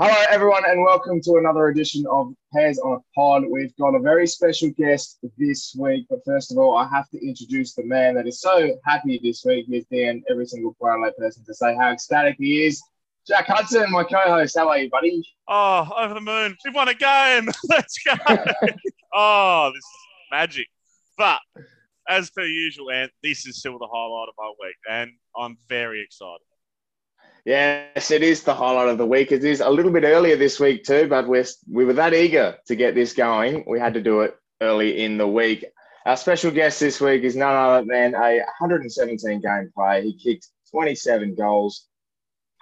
Hello, everyone, and welcome to another edition of Pears on a Pod. We've got a very special guest this week, but first of all, I have to introduce the man that is so happy this week. He's Dan, every single Brownlow person, to say how ecstatic he is. Jack Hudson, my co-host, how are you, buddy? Oh, over the moon! We've won a game. Let's go! oh, this is magic. But as per usual, and this is still the highlight of my week, and I'm very excited. Yes, it is the highlight of the week. It is a little bit earlier this week too, but we're, we were that eager to get this going. We had to do it early in the week. Our special guest this week is none other than a 117 game player. He kicked 27 goals.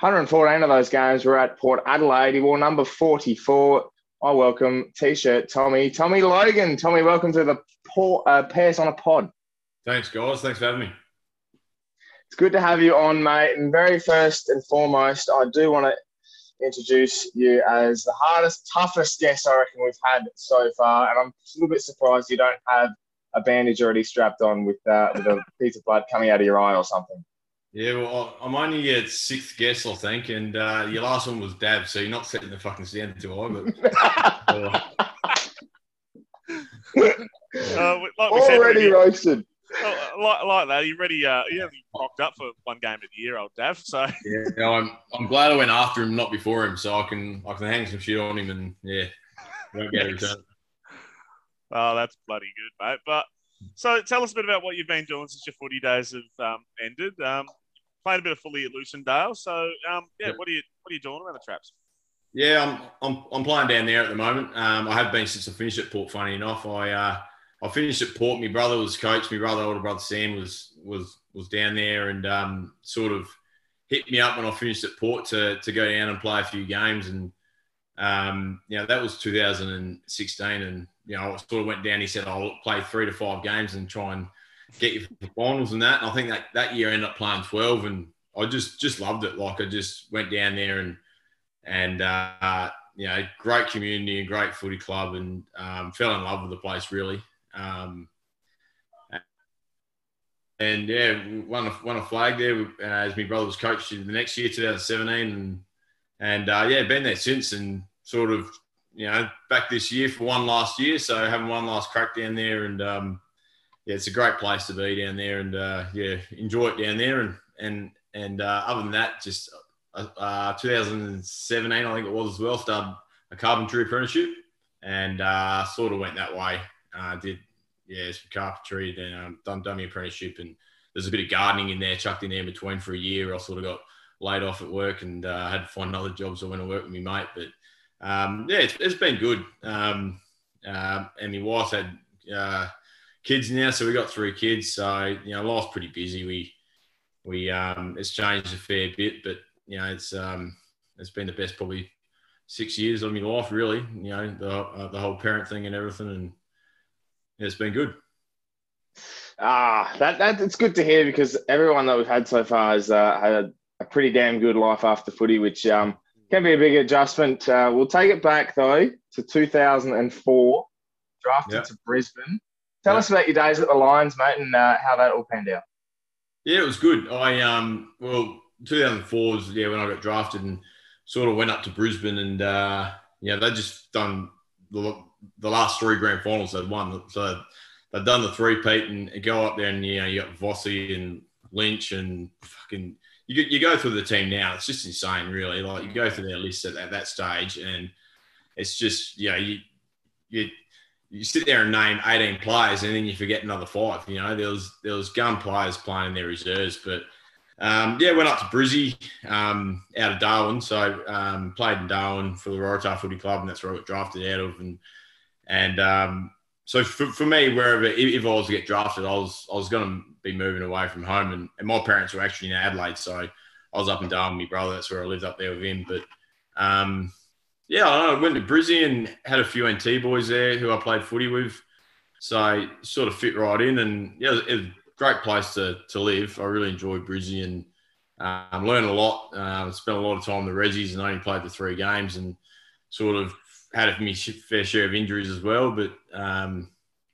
114 of those games were at Port Adelaide. He wore number 44. I welcome T-shirt Tommy. Tommy Logan. Tommy, welcome to the Port, uh, Pears on a Pod. Thanks, guys. Thanks for having me. It's good to have you on, mate. And very first and foremost, I do want to introduce you as the hardest, toughest guest I reckon we've had so far. And I'm a little bit surprised you don't have a bandage already strapped on with, uh, with a piece of blood coming out of your eye or something. Yeah, well, I'm only your sixth guest, I think, and uh, your last one was Dab, so you're not setting the fucking standard too high. But, Uh, like we Already said, roasted. Uh, like, like that, you ready? Uh, you only rocked up for one game of the year, old Dav. So yeah, no, I'm, I'm glad I went after him, not before him, so I can I can hang some shit on him, and yeah, won't get a return. Oh, that's bloody good, mate. But so tell us a bit about what you've been doing since your footy days have um, ended. Um, played a bit of footy at Lucindale. So um, yeah, Yeah. what are you what are you doing around the traps? Yeah, I'm, I'm, I'm playing down there at the moment. Um, I have been since I finished at Port. Funny enough, I uh, I finished at Port. My brother was coach. My brother, older brother Sam, was was was down there and um, sort of hit me up when I finished at Port to to go down and play a few games. And um, you know that was 2016, and you know I sort of went down. He said I'll play three to five games and try and get you for finals and that. And I think that that year I ended up playing 12, and I just just loved it. Like I just went down there and and uh, you know, great community and great footy club, and um, fell in love with the place really. Um, and yeah, won a, won a flag there uh, as my brother was coach the next year, 2017, and and uh, yeah, been there since, and sort of you know back this year for one last year, so having one last crack down there, and um, yeah, it's a great place to be down there, and uh, yeah, enjoy it down there, and and and uh, other than that, just uh, 2017, I think it was as well, started a carpentry apprenticeship and uh, sort of went that way. Uh, did, yeah, some carpentry, then um, done, done my apprenticeship and there's a bit of gardening in there, chucked in there in between for a year. I sort of got laid off at work and uh, had to find another job. So I went to work with my mate. But um, yeah, it's, it's been good. Um, uh, and my wife had uh, kids now, so we got three kids. So, you know, life's pretty busy. We, we um, it's changed a fair bit, but you know, it's um, it's been the best probably six years of my life, really. You know, the uh, the whole parent thing and everything, and it's been good. Ah, that, that it's good to hear because everyone that we've had so far has uh, had a, a pretty damn good life after footy, which um, can be a big adjustment. Uh, we'll take it back though to 2004, drafted to Brisbane. Tell us about your days at the Lions, mate, and uh, how that all panned out. Yeah, it was good. I um, well, 2004 was yeah when I got drafted and sort of went up to Brisbane and uh, yeah they just done the, last three grand finals they'd won, so they'd done the three peat and go up there and you know you got Vossi and Lynch and fucking you, you go through the team now it's just insane really like you go through their list at, at that stage and it's just you know you you you sit there and name 18 players and then you forget another five you know there was there was gun players playing in their reserves but um, yeah, went up to Brizzy um, out of Darwin. So um, played in Darwin for the Waratah Footy Club, and that's where I got drafted out of. And and um, so for, for me, wherever if, I was to get drafted, I was I was going to be moving away from home, and, and my parents were actually in Adelaide, so I was up in Darwin with my brother. That's where I lived up there with him. But um, yeah, I, know, I went to Brizzy and had a few NT boys there who I played footy with. So sort of fit right in, and yeah, it was, a great place to, to live. I really enjoyed Brizzy and um, learned a lot. Um, spent a lot of time in the Reggies and only played the three games and sort of had a me fair share of injuries as well. But um,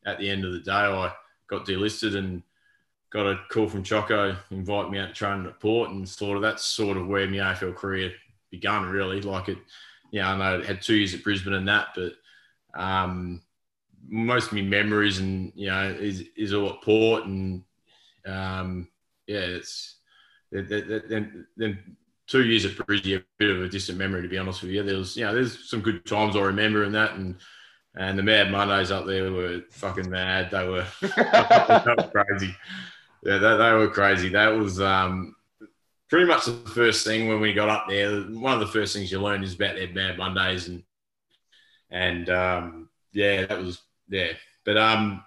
at the end of the day, I got delisted and got a call from Choco, invite me out to train at Port, and sort of that's sort of where my AFL career begun. Really, like it yeah, I know I had two years at Brisbane and that, but um, most of my memories and you know is is all at Port and um, yeah, it's then then two years at Brisbane, a bit of a distant memory to be honest with you. There was you know there's some good times I remember in that and. And the Mad Mondays up there were fucking mad. They were, they were crazy. Yeah, they, they were crazy. That was um, pretty much the first thing when we got up there. One of the first things you learn is about their Mad Mondays, and and um, yeah, that was yeah. But um,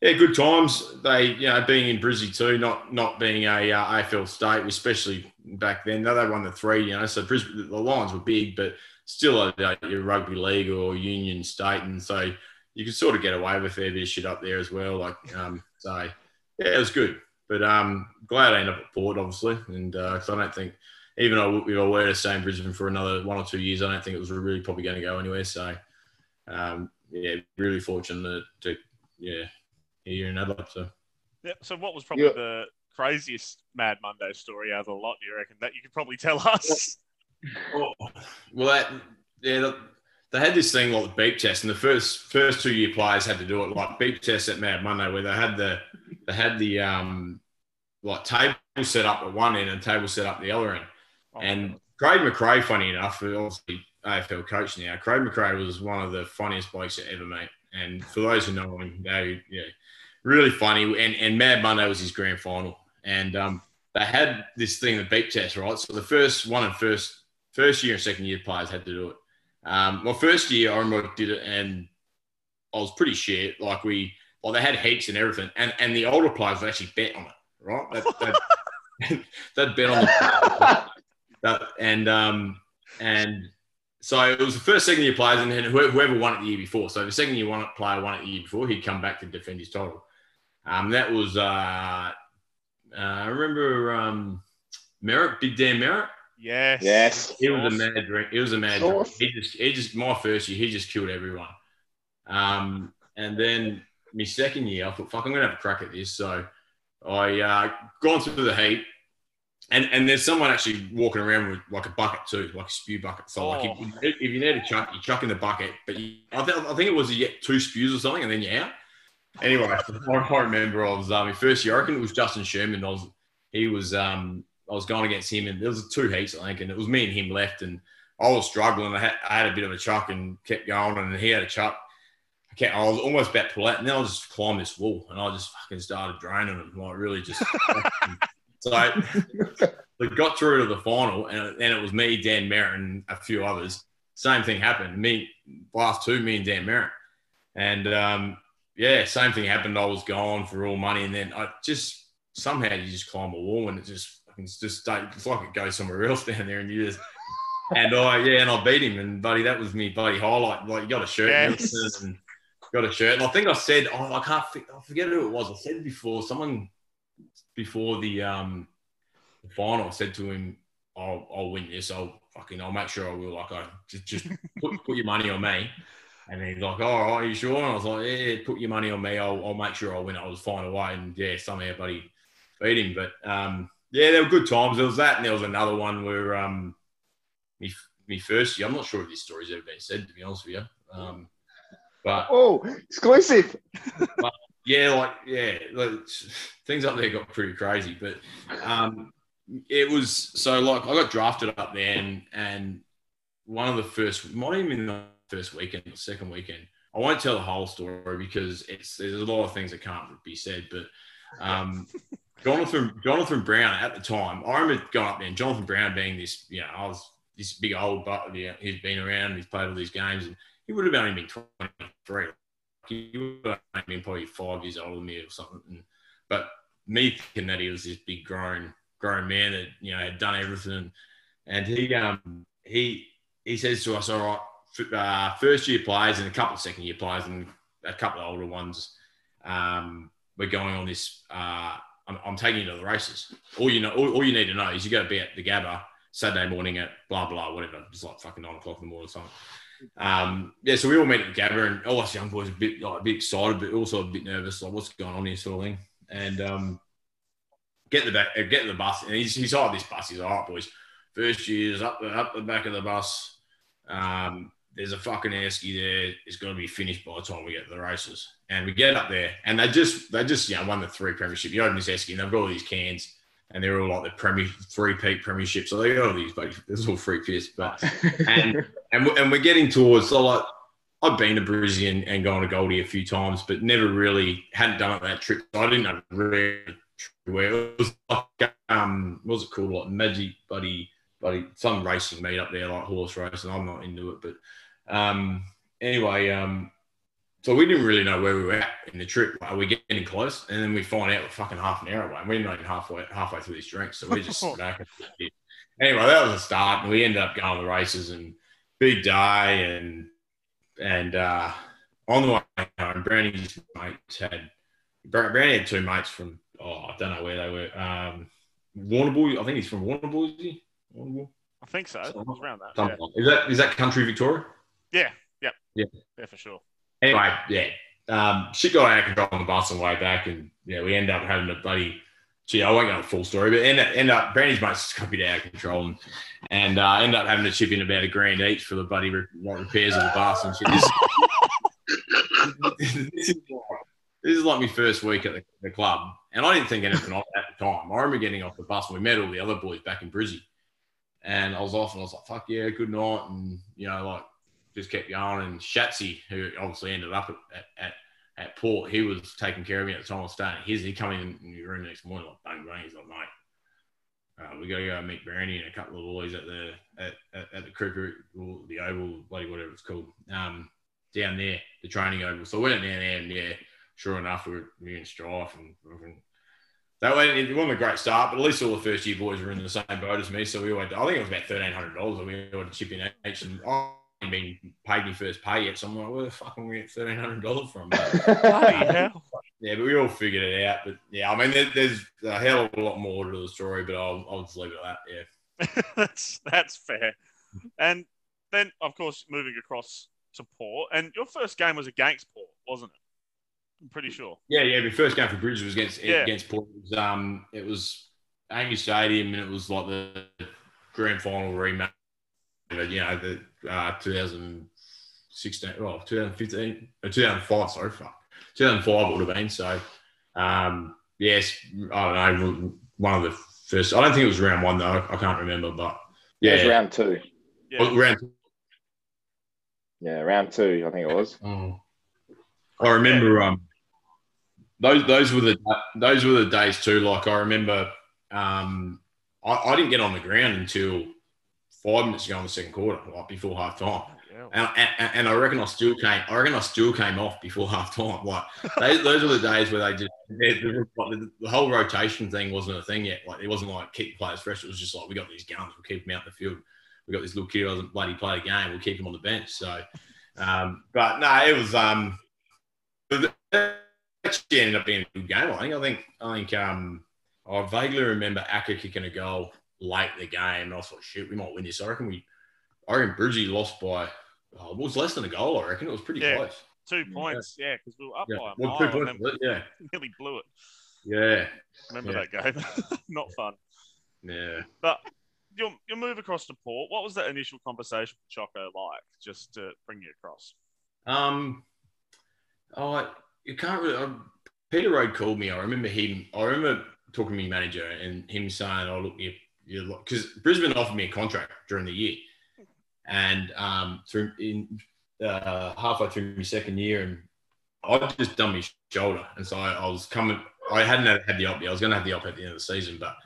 yeah, good times. They you know being in Brizzy too, not not being a uh, AFL state, especially back then. They won the three, you know. So Brisbane, the Lions were big, but still a, a rugby league or union state, and so you could sort of get away with a fair bit of shit up there as well. Like um, so, yeah, it was good. But um, glad I ended up at Port, obviously, and because uh, I don't think even if I were to stay in Brisbane for another one or two years, I don't think it was really probably going to go anywhere. So um, yeah, really fortunate to yeah here in Adelaide. So yeah. So what was probably yeah. the craziest Mad Monday story out of the lot? Do you reckon that you could probably tell us? well, well that yeah. they had this thing like the beep test, and the first first two year players had to do it like beep test at Mad Monday, where they had the they had the um, like table set up at one end and table set up the other end. Oh, and Craig McRae, funny enough, obviously AFL coach now. Craig McRae was one of the funniest blokes I ever met. And for those who know him, they yeah, really funny. And and Mad Monday was his grand final. And um, they had this thing, the beep test, right? So the first one and first first year and second year players had to do it. Um, my first year, I remember did it, and I was pretty shit. Like we well, they had heaps and everything, and and the older players would actually bet on it, right? They'd, they'd, they'd bet on the that, and um and so it was the first second year players, and then whoever won it the year before. So the second year one player won it the year before, he'd come back to defend his title. Um, that was uh, uh I remember um Merrett, Big Dan Merrett. Yes. Yes. It was a mad drink. It was a mad drink. He just, he just, my first year, he just killed everyone. Um, and then my second year, I thought, fuck, I'm going to have a crack at this. So I uh, gone through the heat, and and there's someone actually walking around with like a bucket too, like a spew bucket. So oh. like if, if, you need to chuck, you chuck in the bucket. But you, I, th- I think it was you get two spews or something, and then you're out. Anyway, I remember I was um, my first year. I reckon it was Justin Sherman. I was he was um I was going against him, and there was two heats I think, and it was me and him left, and I was struggling. I had, I had a bit of a chuck and kept going, and he had a chuck I, can't, I was almost about to pull out, and then I just climbed this wall, and I just fucking started draining them, like really just. so we got through to the final, and then it was me, Dan Merrett, and a few others. Same thing happened. Me, last two, me and Dan Merrett, and um, yeah, same thing happened. I was gone for all money, and then I just somehow you just climb a wall, and it just it's just it's like it goes somewhere else down there, and you just and I yeah, and I beat him, and buddy, that was me, buddy highlight. Like you got a shirt, yes. and got a shirt. And I think I said, oh, I can't, I forget who it was. I said before, someone before the um the final I said to him, I'll, I'll win this. I'll fucking, I'll make sure I will. Like, I just, just put, put your money on me. And he's like, all right, are you sure? And I was like, yeah, put your money on me. I'll, I'll make sure I'll win. I was fine away. And yeah, somehow, buddy, beat him. But um, yeah, there were good times. There was that. And there was another one where um, me, me first year, I'm not sure if this story's ever been said, to be honest with you. Um, but oh, exclusive. but, yeah, like yeah, like, things up there got pretty crazy. But um, it was so like I got drafted up there, and and one of the first, might even in the first weekend, the second weekend. I won't tell the whole story because it's there's a lot of things that can't be said. But um, Jonathan Jonathan Brown at the time, I remember going up there, and Jonathan Brown being this, you know, I was this big old, but he's been around, he's played all these games, and he would have only been 23. He would have been probably five years older than me or something. but me thinking that he was this big grown grown man that you know had done everything, and he um he he says to us, all right, uh, first year players and a couple of second year players and a couple of older ones, um, we're going on this. Uh, I'm, I'm, taking you to the races. All you know, all, all you need to know is you got to be at the Gabba Saturday morning at blah blah whatever. It's like fucking nine o'clock in the morning or something. Um, yeah, so we all meet at the Gabba, and all us young boys a bit like a bit excited, but also a bit nervous, like what's going on here, sort of thing. And um, get the back, uh, get the bus, and he's he's on this bus. He's like, all right, boys, first years up the up the back of the bus. Um, there's a fucking esky there. It's going to be finished by the time we get to the races. And we get up there, and they just they just you know won the three premiership. You open this esky, and they've got all these cans, and they're all like the premier three peak premiership. So they got all these, but is all free piss. But and and we're, and we're getting towards so like I've been to Brizzy and, and gone to Goldie a few times, but never really hadn't done it that trip. So I didn't know really where it was like um what was it called like Magic Buddy Buddy some racing meet up there like horse racing. I'm not into it, but um anyway um so we didn't really know where we were at in the trip. Are we getting close? And then we find out we're fucking half an hour away. And we're not even halfway halfway through this drink, so we're just back. Anyway, that was a start, and we ended up going to the races and big day and and uh, on the way home, Brownie's mates had Brownie had two mates from oh I don't know where they were. Um, Warrnambool, I think he's from Warrnambool, is he? Warrnambool? I think so. Around that. Yeah. Is that is that country Victoria? Yeah, yeah, Yeah. yeah, for sure. Anyway, yeah. Um, shit got out of control on the bus on the way back, and yeah, we end up having a bloody. Gee, I won't go the full story, but end up, end up Brandy's mates just got a bit out of control, and, and uh, end up having to chip in about a grand each for the bloody re- repairs of the bus and shit. This, this, is like, this is like my first week at the, the club, and I didn't think anything of it at the time. I remember getting off the bus, and we met all the other boys back in Brizzy, and I was off, and I was like, "Fuck yeah, good night," and you know, like just kept going. And Shatsy, who obviously ended up at, at, at, Port, he was taking care of me at the time I was staying. His, he come in the room the next morning, like, bang, bang. He's like, mate, uh, we got to go meet Brownie and a couple of boys at the at, at, at the cricket, or the oval, bloody whatever it's called, um, down there, the training oval. So we went down there, and yeah, sure enough, we were, we were in strife and. and that way, it wasn't a great start, but at least all the first year boys were in the same boat as me. So we went, I think it was about thirteen hundred dollars that we had to chip in each, and been paid my first pay yet. So I'm like, where the fuck am we get thirteen hundred dollars from? But, yeah, but we all figured it out. But yeah, I mean, there, there's a hell of a lot more to the story, but I'll, I'll just leave it at that. Yeah. that's that's fair. And then, of course, moving across to Port, and your first game was against Port, wasn't it? I'm pretty sure. Yeah, yeah. My first game for Bridge was against Yeah. against Port. It was, um, it was AAMI Stadium, and it was like the grand final rematch. You know, the uh, 2016, well, 2015, uh, 2005. Sorry, fuck, 2005 it would have been. So, um, yes, I don't know. One of the first. I don't think it was round one though. I can't remember, but Yeah, yeah, it was round two. Yeah. round. Yeah, round two, I think it was. Oh. I remember um those those were the those were the days too. Like I remember um I, I didn't get on the ground until five minutes ago in the second quarter, like before half time. And, and, and I reckon I still came. I reckon I still came off before half time. Like those, those were the days where they just they, the, the, the whole rotation thing wasn't a thing yet. Like it wasn't like keep the players fresh. It was just like we got these guns. We'll keep them out in the field. We got this little kid who doesn't bloody play the game. We'll keep him on the bench. So, um, but no, it was um, it actually ended up being a good game. I think. I think. I think. Um, I vaguely remember Acker kicking a goal late in the game, and I thought, like, "Shit, we might win this." I reckon we. I reckon Bridgie lost by. Oh, it was less than a goal. I reckon it was pretty Yeah. close. Two points, yeah, because we were up Yeah, by a well, mile two points, then yeah, nearly blew it. yeah, Remember Yeah. that game? Not fun. yeah. But your your move across to Port, what was that initial conversation with Choco like? Just to bring you across. Um, oh, I- you can't really. Um, Peter Rohde called me. I remember him. I remember talking to my manager and him saying, "Oh, look, you, you because Brisbane offered me a contract during the year, and um, through in uh, halfway through my second year, and I just done my shoulder, and so I, I was coming. I hadn't had, the op. I was going to have the op at the end of the season, but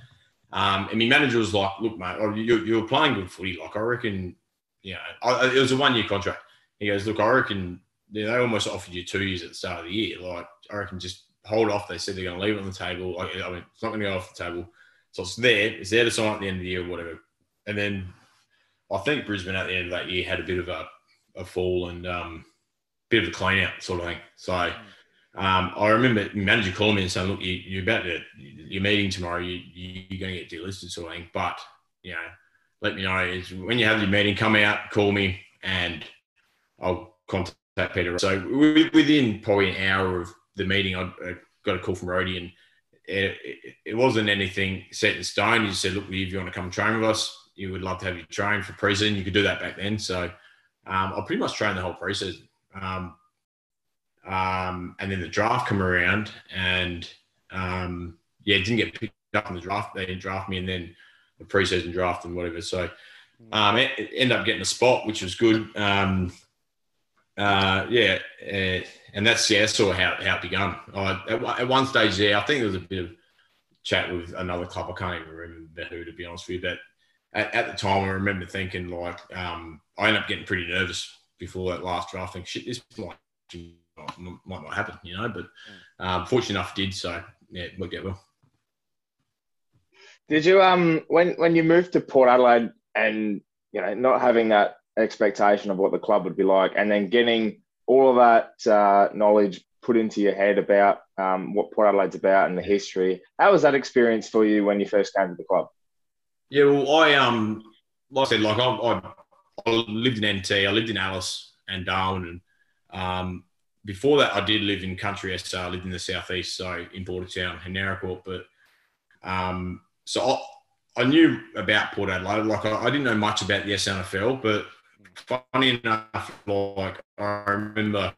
um, and my manager was like, "Look, mate, oh, you, you were playing good footy. Like I reckon, you know, I, it was a one year contract." He goes, "Look, I reckon they they almost offered you two years at the start of the year. Like I reckon just hold off. They said they're going to leave it on the table. I, I mean, it's not going to go off the table. So it's there. It's there to sign at the end of the year whatever. And then I think Brisbane at the end of that year had a bit of a, a fall and um, bit of a clean out sort of thing. So um, I remember manager calling me and saying, "Look, you, you're about to your meeting tomorrow. You, you you're going to get delisted sort of thing. But you know, let me know when you have your meeting, come out, call me, and I'll contact Peter. So within probably an hour of the meeting, I, got a call from Rody, and it, it, wasn't anything set in stone. You said, "Look, if you want to come train with us, you would love to have you train for preseason. You could do that back then." So um, I pretty much trained the whole preseason. Um, um, and then the draft come around, and um, yeah, didn't get picked up in the draft. They didn't draft me, and then the preseason draft and whatever. So um, it, it ended up getting a spot, which was good. Um, uh, yeah, uh, and that's yeah, sort of how, how it began. I, at, at, one stage there, I think there was a bit of chat with another club. I can't even remember who, to be honest with you. But at, at the time, I remember thinking like um, I ended up getting pretty nervous before that last draft. Thinking, shit, this might might not happen, you know. But um, fortunate enough, did so. Yeah, it worked out well. Did you um when when you moved to Port Adelaide and you know not having that expectation of what the club would be like, and then getting all of that uh, knowledge put into your head about um, what Port Adelaide's about and the history. How was that experience for you when you first came to the club? Yeah, well, I um, like I said, like I, I, I lived in NT, I lived in Alice and Darwin, and um, before that, I did live in country SA. I lived in the southeast, so in Bordertown and Naracoorte. But um, so I, I, knew about Port Adelaide. Like I, I, didn't know much about the SANFL, but funny enough, like I remember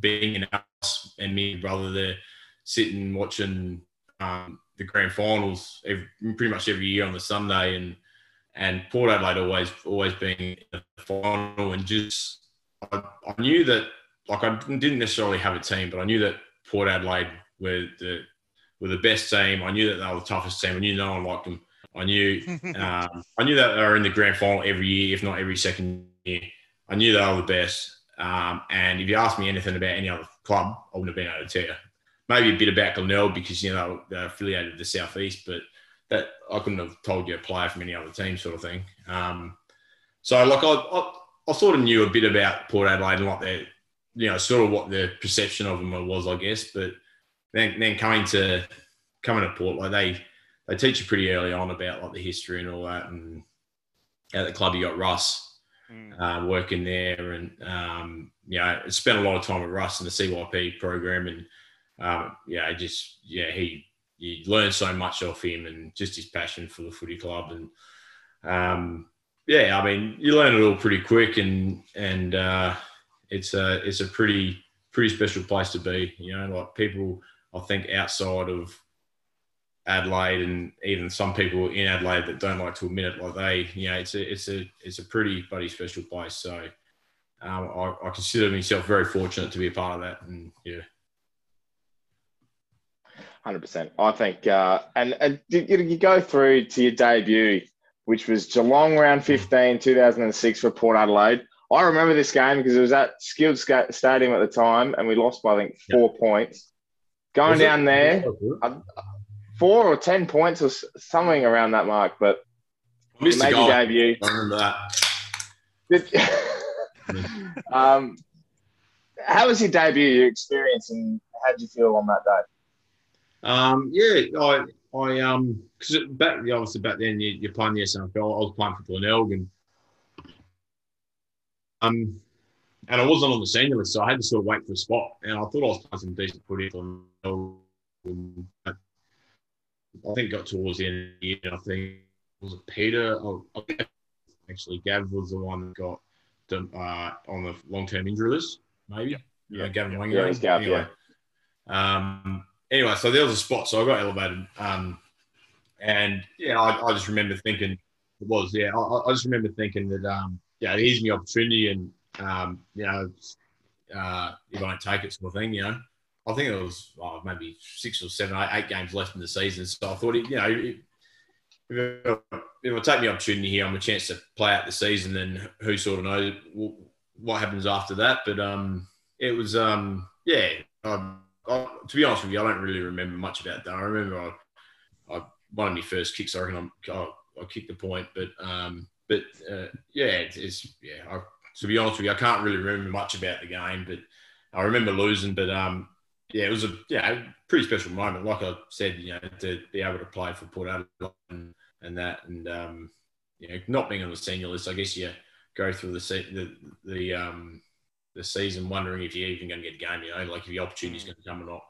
being in house and me and brother there sitting watching um, the grand finals every, pretty much every year on the Sunday, and and Port Adelaide always always being the final, and just I, I knew that like I didn't necessarily have a team, but I knew that Port Adelaide were the were the best team. I knew that they were the toughest team. I knew no one liked them. I knew um, I knew that they were in the grand final every year, if not every second. I knew they were the best. Um, and if you asked me anything about any other club, I wouldn't have been able to tell you. Maybe a bit about Glenelg because you know they're affiliated with the southeast, but that I couldn't have told you a player from any other team, sort of thing. Um, so like I, I, I, sort of knew a bit about Port Adelaide and like their you know, sort of what the perception of them was, I guess. But then, then coming to coming to Port, like they they teach you pretty early on about like the history and all that. And at the club, you got Russ mm. uh, working there, and um, you know, spent a lot of time with Russ in the CYP program, and um, yeah, just yeah, he you learn so much off him, and just his passion for the footy club, and um, yeah, I mean, you learn it all pretty quick, and and uh, it's a it's a pretty pretty special place to be. You know, like people I think outside of Adelaide and even some people in Adelaide that don't like to admit it, like they, you know, it's a it's a it's a pretty bloody special place. So um, I, I consider myself very fortunate to be a part of that, and yeah. Hundred percent. I think, uh, and and you, you go through to your debut, which was Geelong round 15, 2006 for Port Adelaide. I remember this game because it was at Skilled Stadium at the time, and we lost by I think four yep. points. Going was down it? there, four or ten points or something around that mark, but Missed maybe gave you. I remember that. um, how was your debut, your experience, and how did you feel on that day? Um, yeah, I, I, um, because back obviously back then you, you're playing the SANFL. I was playing for Glenelg and um, and I wasn't on the senior list, so I had to sort of wait for a spot. And I thought I was playing some decent footy. I think got towards the end of the year. I think was it Peter? Oh, actually, Gav was the one that got uh, on the long-term injury list. Maybe, yeah, yeah, Gavin yeah, Yeah, Gav, anyway. yeah. Um, anyway, so there was a spot, so I got elevated. Um, and yeah, I, I just remember thinking it was yeah. I, I just remember thinking that um, yeah, here's my opportunity, and um, you know, uh, if I don't take it, sort of thing, you know. I think it was oh, maybe six or seven, eight, games left in the season. So I thought, you know, if, if, I take the opportunity here, I'm a chance to play out the season, then who sort of knows what happens after that. But um, it was, um, yeah, I, I, to be honest with you, I don't really remember much about that. I remember I, I one of my first kicks, I reckon I, I kicked the point, but um, but uh, yeah, it's, it's yeah. I, to be honest with you, I can't really remember much about the game, but I remember losing. But um, yeah, it was a yeah pretty special moment. Like I said, you know, to be able to play for Port Adelaide and, and that, and um, you know, not being on the senior list, I guess you go through the se- the the um the season wondering if you're even going to get a game. You know, like if the opportunity's mm. going to come or not.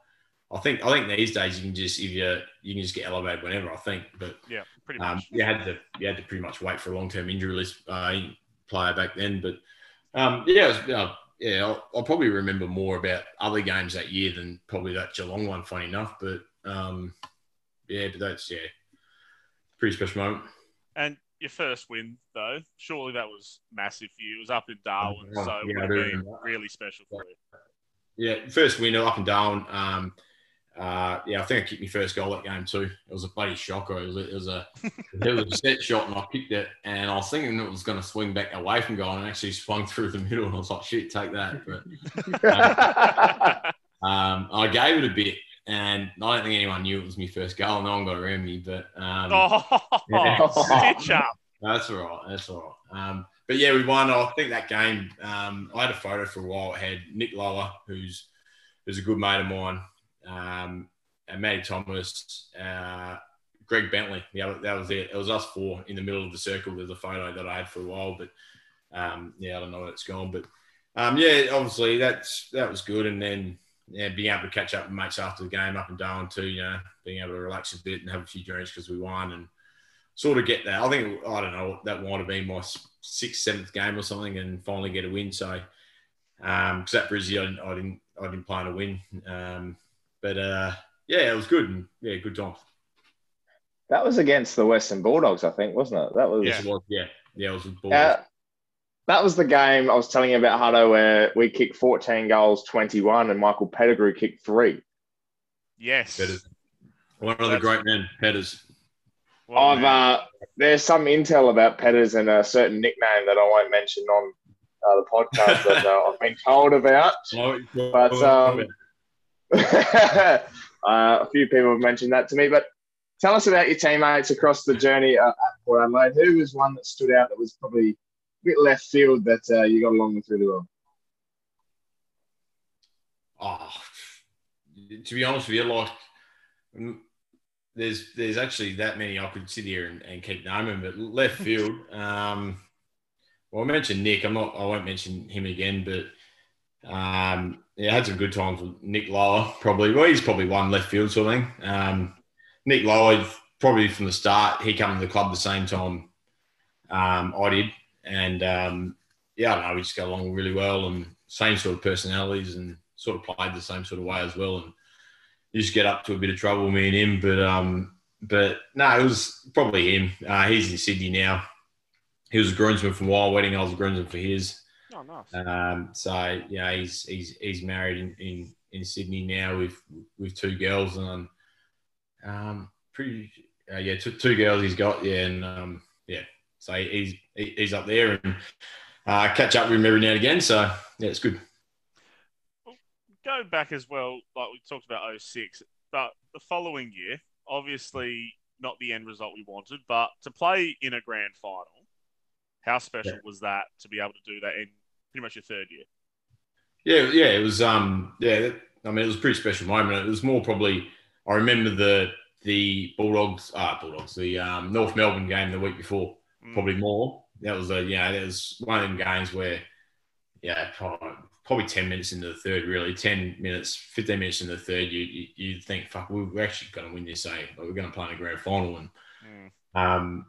I think I think these days you can just if you you can just get elevated whenever. I think, but yeah, pretty um, much. you had to you had to pretty much wait for a long term injury list uh, player back then. But Um, yeah, it was, uh, yeah. I'll, I'll probably remember more about other games that year than probably that Geelong one. Funny enough, but um, yeah, but that's yeah, pretty special moment. And your first win, though, surely that was massive for you. It was up in Darwin, Yeah, so it would have been really special for you. Yeah, first win up and down. Um, uh, yeah, I think I kicked my first goal that game too. It was a bloody shocker. It was a, it was a, it was a set shot, and I kicked it, and I was thinking it was going to swing back away from goal, and actually swung through the middle, and I was like, "Shit, take that!" But um, I gave it a bit, and I don't think anyone knew it was my first goal. No one got around me, but um, oh, Yeah. stitch up. that's all right. That's all right. Um, but yeah, we won. I think that game. Um, I had a photo for a while. It had Nick Lower, who's who's a good mate of mine, um, and Matty Thomas, uh, Greg Bentley. Yeah, that was it. It was us four in the middle of the circle. There's a photo that I had for a while, but um, yeah, I don't know where it's gone. But um, yeah, obviously that's that was good. And then yeah, being able to catch up with mates after the game, up and down too. You know, being able to relax a bit and have a few drinks because we won and sort of get that. I think I don't know that might have been my sixth, seventh game or something, and finally get a win. So, um, because at Brizzy, I I didn't, I didn't plan to win. Um, but uh, yeah, it was good and yeah, good times. that was against the Western Bulldogs, I think, wasn't it? That was. Yeah. It was, yeah, yeah, it was a ball. Uh, that was the game I was telling you about, Huddo, where we kicked 14 goals, 21, and Michael Pettigrew kicked three. Yes. Petters. One of the That's- great men, Petters. Well, I've uh, there's some intel about Petters and a certain nickname that I won't mention on uh, the podcast that uh, I've been told about. But, um, uh, a few people have mentioned that to me. But tell us about your teammates across the journey uh, at Port Adelaide. Who was one that stood out that was probably a bit left field that uh, you got along with really well? Oh, to be honest with you, like there's there's actually that many I could sit here and, and keep naming, but left field. Um, well, I mentioned Nick. I'm not. I won't mention him again, but um, yeah, had some good times with Nick Lower. Probably, well, he's probably one left field sort of thing. Um, Nick Lower, probably from the start, he came to the club the same time um, I did, and um, yeah, I don't know, we just got along really well and same sort of personalities and sort of played the same sort of way as well. And used to get up to a bit of trouble, me and him. But um, but no, it was probably him. Uh, he's in Sydney now. He was a groomsman from Wild Wedding. I was a groomsman for his. Oh, nice. Um, so yeah, he's he's he's married in, in, in Sydney now with with two girls and um, pretty uh, yeah two, two girls he's got yeah and um, yeah so he's he's up there and uh, catch up with him every now and again. So yeah, it's good. Go back as well, like we talked about 06, but the following year, obviously not the end result we wanted, but to play in a grand final, how special Yeah. was that to be able to do that in pretty much your third year? Yeah, yeah, it was. Um, yeah, I mean, it was a pretty special moment. It was more probably. I remember the the Bulldogs, ah, Bulldogs, the um, North Melbourne game the week before, Mm. probably more. That was a, yeah, that was one of them games where, yeah, probably, probably ten minutes into the third, really, ten minutes, fifteen minutes into the third, you you, you think, fuck, we're actually going to win this, eh? Like, we're going to play in a grand final, and Mm. um,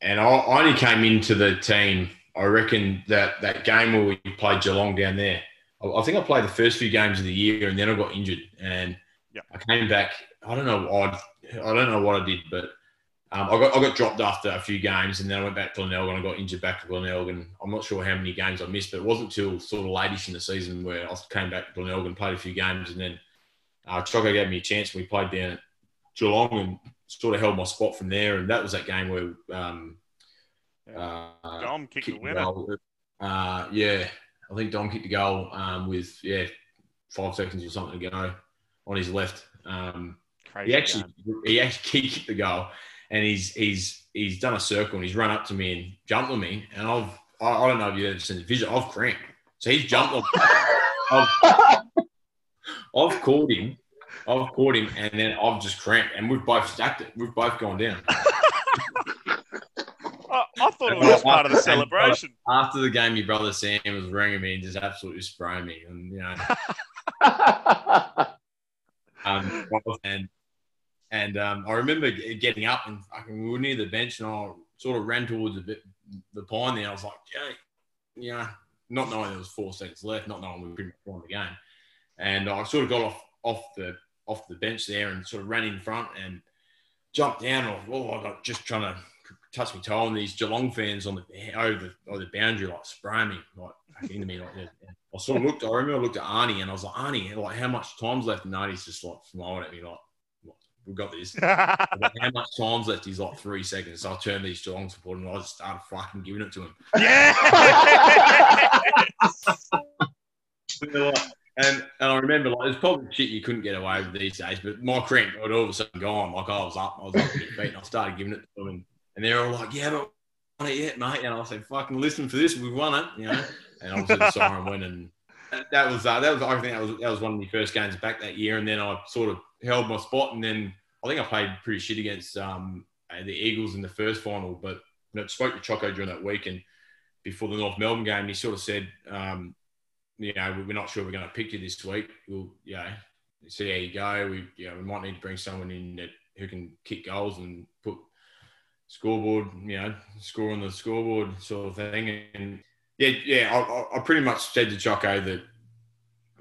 and I, I only came into the team. I reckon that that game where we played Geelong down there. I, I think I played the first few games of the year, and then I got injured, and Yeah. I came back. I don't know what I don't know what I did, but um, I got I got dropped after a few games, and then I went back to Glenelg, and I got injured back to Glenelg, and I'm not sure how many games I missed, but it wasn't until sort of lateish in the season where I came back to Glenelg and played a few games, and then uh, Choco gave me a chance. We played down at Geelong and sort of held my spot from there, and that was that game where um, uh, Dom kicked the winner. goal. Uh, yeah, I think Dom kicked the goal um, with yeah five seconds or something to go on his left. Um, Crazy. he actually game. he actually kicked the goal, and he's he's he's done a circle and he's run up to me and jumped on me, and I've I, I don't know if you've ever seen the vision. I've cramped, so he's jumped on. I've, I've caught him. I've caught him, and then I've just cramped, and we've both stacked it. We've both gone down. I, I thought it was just part of the celebration. After the game, your brother Sam was ringing me and just absolutely spraying me, and you know, um, and and um, I remember getting up and fucking, we were near the bench, and I sort of ran towards the bit, the pine there. I was like, yeah, you know, not knowing there was four seconds left, not knowing we were pretty much won the game. And I sort of got off off the off the bench there and sort of ran in front and jumped down. Or oh, I got just trying to touch me toe, and these Geelong fans on the over over the boundary like spraying me like into me like that. I sort of looked. I remember I looked at Arnie and I was like, Arnie, like how much time's left? And Arnie's just like smiling at me like, we've got this. how much time's left? He's like three seconds. So I turned these Geelong supporters and I just started fucking giving it to him. yeah. and, and I remember like there's probably shit you couldn't get away with these days, but my cramp had all of a sudden gone. Like I was up, I was up to feet, and I started giving it to him. and, and they're all like, "Yeah, but we won it yet, mate?" And I said, "Fucking listen for this, we've won it," you know. And obviously the siren went, and that was uh, that was I think that was that was one of the first games back that year, and then I sort of held my spot, and then I think I played pretty shit against um, the Eagles in the first final, but you know, spoke to Choco during that week, and before the North Melbourne game, he sort of said. Um, you know, we're not sure we're going to pick you this week. We'll, you know, see how you go. We, you know, we might need to bring someone in that who can kick goals and put scoreboard, you know, score on the scoreboard sort of thing. And yeah, yeah, I, I pretty much said to Choco that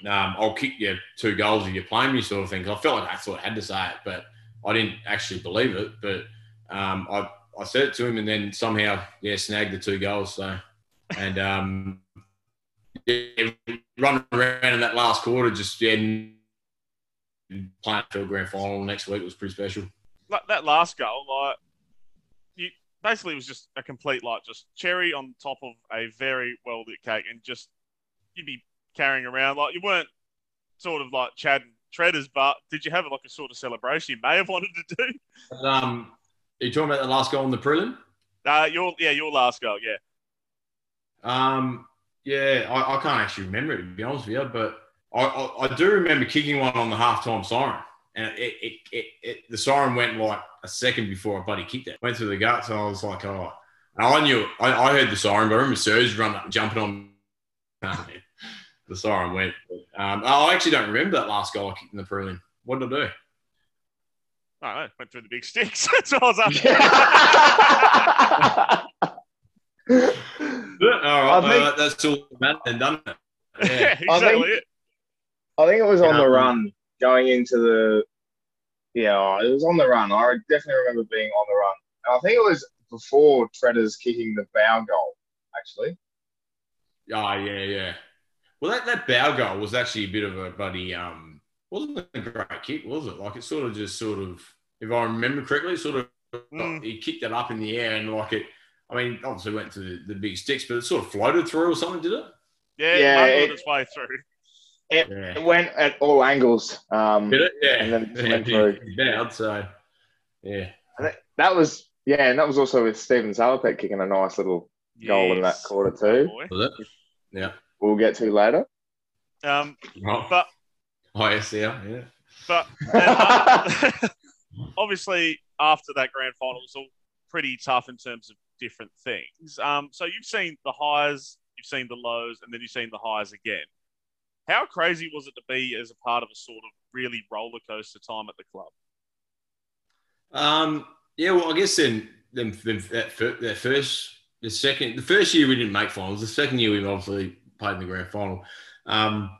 um, I'll kick you two goals if you play me, sort of thing. Cause I felt like I thought I had to say it, but I didn't actually believe it. But um, I, I said it to him, and then somehow, yeah, snagged the two goals. So, and um, yeah, running around in that last quarter, just yeah, playing for grand final next week was pretty special. Like that last goal, like basically it was just a complete like just cherry on top of a very well lit cake, and just you'd be carrying around like you weren't sort of like Chad and Treaders, but did you have like a sort of celebration you may have wanted to do? Um, are you talking about the last goal in the prelim? Uh, your yeah, your last goal, yeah. Um, yeah, I, I, can't actually remember it to be honest with you, but I, I, I do remember kicking one on the halftime siren, and it, it, it, it, the siren went like a second before I buddy kicked it. Went through the guts, and I was like, oh. And I knew I, I heard the siren, but I remember Serge run up, jumping on. the siren went. Um, I actually don't remember that last goal I kicked in the prelim. What did I do? I don't know. Went through the big sticks. That's all I was after. All right, think, uh, that's all and done. Yeah, yeah exactly I think, it. I think it was on the run going into the. Yeah, it was on the run. I definitely remember being on the run. And I think it was before Treaders kicking the bow goal, actually. Oh, yeah, yeah. Well, that, that bow goal was actually a bit of a buddy. Um, wasn't a great kick, was it? Like it sort of just sort of, if I remember correctly, sort of mm. he kicked it up in the air and like it I mean, obviously went to the, the big sticks, but it sort of floated through or something, did it? Yeah, yeah it, its way through. It, yeah. it, went at all angles. Um, did it? Yeah. And then yeah, went through. Bowed, so, yeah. That was, yeah, and that was also with Stephen Salopek kicking a nice little yes. goal in that quarter, too. Was it? Yeah. We'll get to later. Um, oh. But. Oh, yeah. yeah. But uh, obviously, after that grand final, it was all pretty tough in terms of different things. Um, so you've seen the highs, you've seen the lows, and then you've seen the highs again. How crazy was it to be as a part of a sort of really roller coaster time at the club? Um, yeah, well, I guess then, then that, that first, the second, the first year we didn't make finals. The second year we obviously played in the grand final. Um,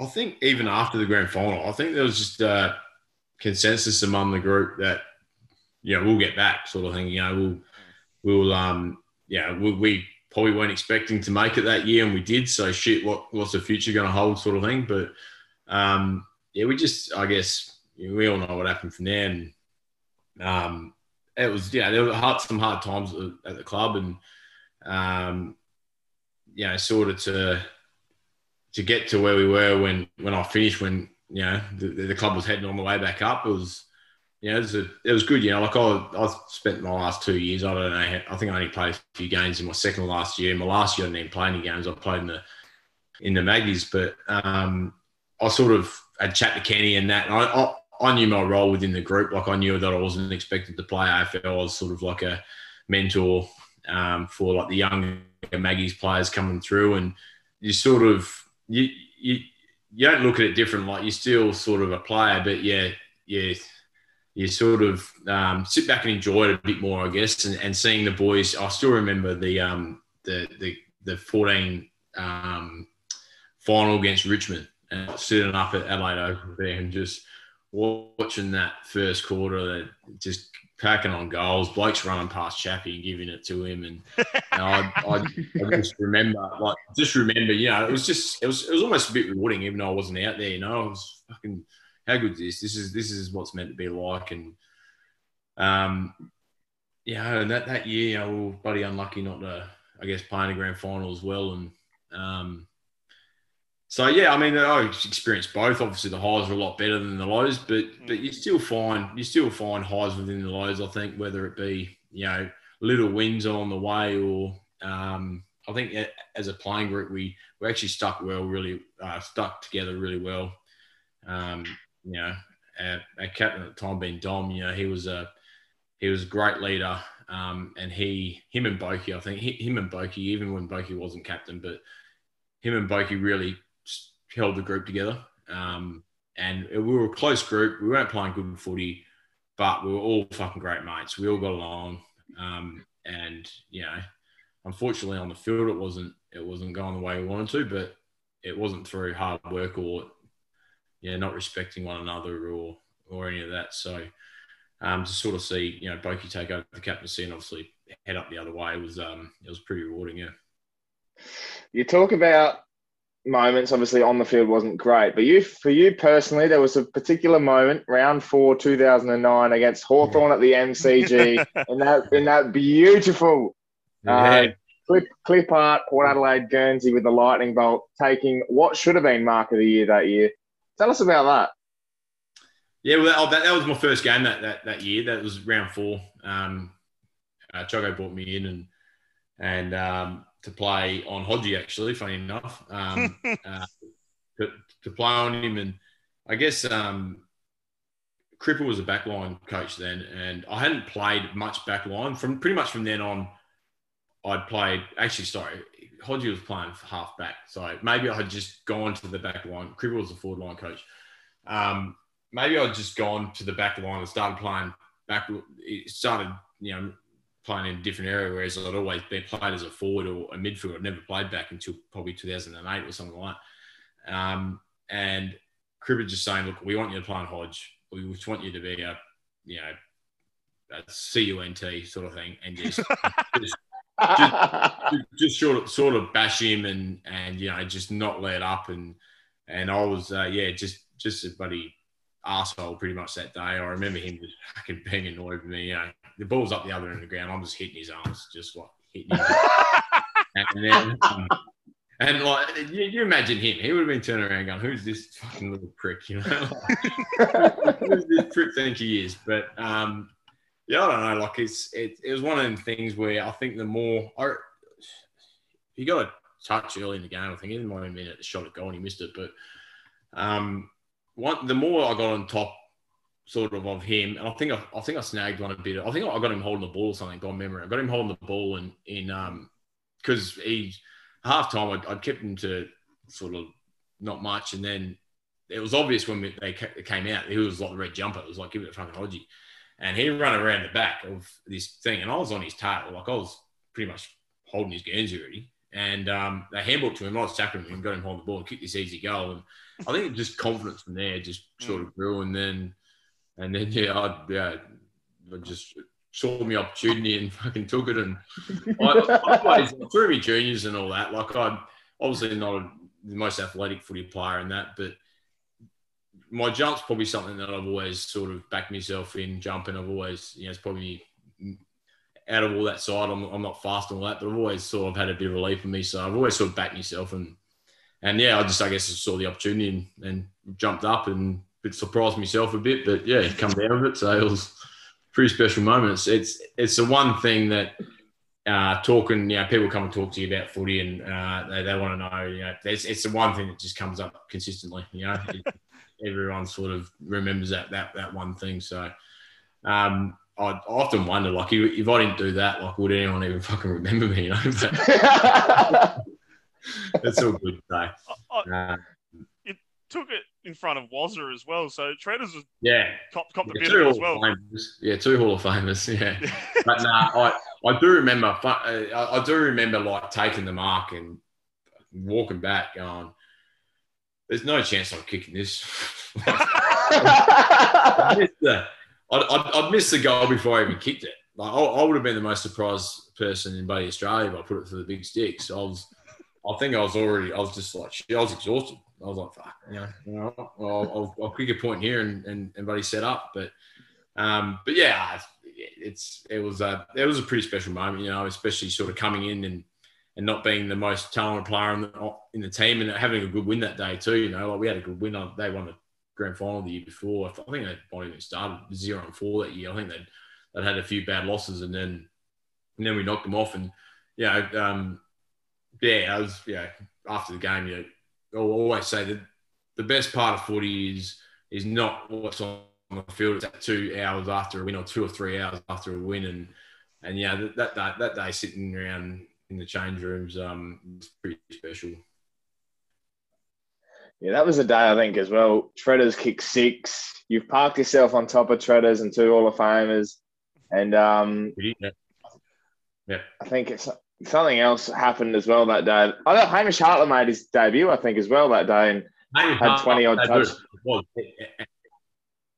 I think even after the grand final, I think there was just a consensus among the group that you know we'll get back, sort of thing. You know, we'll we'll um yeah we, we probably weren't expecting to make it that year and we did. So shit what what's the future going to hold sort of thing? But um yeah we just i guess we all know what happened from there and um it was yeah there were hard, some hard times at the club and um you know sort of to to get to where we were when when i finished when you know the, the club was heading on the way back up it was know, it was, a, it was good. You know, like I, I spent my last two years. I don't know. I think I only played a few games in my second last year. My last year, I didn't even play any games. I played in the in the Maggies, but um, I sort of had chat to Kenny and that. And I, I, I knew my role within the group. Like I knew that I wasn't expected to play AFL. I was sort of like a mentor um, for like the younger Maggies players coming through, and you sort of you you you don't look at it different. Like you're still sort of a player, but yeah, yeah you sort of um, sit back and enjoy it a bit more, I guess. And, and seeing the boys, I still remember the um, the, the the 14 um, final against Richmond and sitting up at Adelaide Oval there and just watching that first quarter, just packing on goals. Blake's running past Chappie and giving it to him, and know, I, I, I, just remember, like, just remember, you know, it was just, it was, it was almost a bit rewarding, even though I wasn't out there. You know, I was fucking, how good is this? This is, this is what's meant to be like, and um, yeah, and that that year, you know, we were bloody unlucky not to, I guess, play in the grand final as well, and um. So yeah, I mean, I experienced both. Obviously, the highs are a lot better than the lows, but but you still find you still find highs within the lows. I think whether it be you know little wins on the way, or um, I think as a playing group, we we actually stuck well, really uh, stuck together really well. Um, you know, our, our, captain at the time being Dom, you know, he was a he was a great leader, um, and he him and Boki, I think he, him and Boki, even when Boki wasn't captain, but him and Boki really held the group together. Um, and we were a close group. We weren't playing good footy, but we were all fucking great mates. We all got along. Um, and you know, unfortunately on the field it wasn't it wasn't going the way we wanted to, but it wasn't through hard work or yeah, not respecting one another or or any of that. So um, to sort of see you know Boki take over the captaincy and obviously head up the other way was um, it was pretty rewarding. Yeah. You talk about moments obviously on the field wasn't great but you for you personally there was a particular moment round four 2009 against Hawthorn at the mcg in that in that beautiful uh, clip clip art port adelaide guernsey with the lightning bolt taking what should have been mark of the year that year tell us about that yeah well that, that was my first game that, that that year that was round four um uh, Choco brought me in and and um to play on Hodgie, actually, funny enough, um, uh, to, to, play on him. And I guess um, Cripper was a backline coach then, and I hadn't played much backline. From pretty much from then on, I'd played, actually, sorry, Hodgie was playing for half back. So maybe I had just gone to the back line. Cripper was the forward line coach. Um, maybe I'd just gone to the back line and started playing back. It started, you know, playing in a different area, whereas I'd always been played as a forward or a midfielder. I'd never played back until probably 2008 or something like that. Um, and Cribber just saying, look, we want you to play on Hodge. We just want you to be a, you know, a CUNT sort of thing, and just, just, just, just, sort of sort of bash him and and you know just not let up and and I was uh, yeah just just a buddy asshole pretty much that day. I remember him just fucking being annoyed with me. You know, the ball's up the other end of the ground. I'm just hitting his arms, just like hitting him. and then, um, and like, you, you, imagine him. He would have been turning around going, "Who's this fucking little prick?" You know, who's this prick think he is? But um, yeah, I don't know. Like, it's it, it was one of them things where I think the more I, he got a touch early in the game. I think might have been at the shot at goal and he missed it, but um, one the more I got on top sort of of him, and I think I, I think I snagged one a bit. I think I got him holding the ball or something by memory. I got him holding the ball and in um because he half time I'd, I'd, kept him to sort of not much, and then it was obvious when we, they came out he was like the red jumper. It was like give it a fucking Hodgie, and he ran around the back of this thing, and I was on his tail, like I was pretty much holding his Guernsey already. And um, they handballed to him. I was tackling him, got him holding the ball, and kicked this easy goal. And I think just confidence from there just sort of grew, and then and then yeah, I yeah, I just saw my opportunity and fucking took it. And I, I played through me juniors and all that. Like I'm obviously not the most athletic footy player in that, but my jump's probably something that I've always sort of backed myself in jumping. I've always, you know, it's probably out of all that side. I'm, I'm not fast and all that, but I've always sort of had a bit of relief in me. So I've always sort of backed myself and and yeah, I just I guess saw the opportunity and, and jumped up and it surprised myself a bit, but yeah, it come down with it. So it was pretty special moments. It's it's, it's the one thing that uh, talking, you know, people come and talk to you about footy and uh, they, they want to know, you know, it's, it's the one thing that just comes up consistently, you know, everyone sort of remembers that, that, that one thing. So, um, I often wonder, like, if I didn't do that, like, would anyone even fucking remember me? You know, but it's all good. So, uh, you took it in front of Wazza as well, so Treaders was yeah cop, cop the yeah, bit as well. Yeah, two Hall of Famers. Yeah, but nah, I I do remember. Uh, I, I do remember like taking the mark and walking back, going, "There's no chance I'm kicking this." I'd, missed the, I'd, I'd, I'd missed the goal before I even kicked it. Like I, I would have been the most surprised person in Buddy Australia if I put it through the big sticks. I was, I think I was already, I was just like, I was exhausted. I was like, fuck, you know, you know I'll, I'll, I'll kick a point here and, and, and Buddy set up. But, um, but yeah, it's, it was a, it was a pretty special moment, you know, especially sort of coming in and, and not being the most talented player in the, in the team and having a good win that day too. You know, like we had a good win. On, they won the grand final the year before. I think they might even started zero and four that year. I think they'd, they'd had a few bad losses and then and then we knocked them off. And yeah, um, yeah, I was yeah after the game. You know, I'll always say that the best part of footy is is not what's on the field. It's two hours after a win or two or three hours after a win. And and yeah, that that, that day sitting around in the change rooms um was pretty special. Yeah, that was a day I think as well. Treaders kick six. You've parked yourself on top of Treaders and two Hall of Famers, and um, Yeah. Yeah. I think it's something else happened as well that day. I know Hamish Hartlett made his debut, I think, as well that day, and Had 20 odd They touch. do. It was.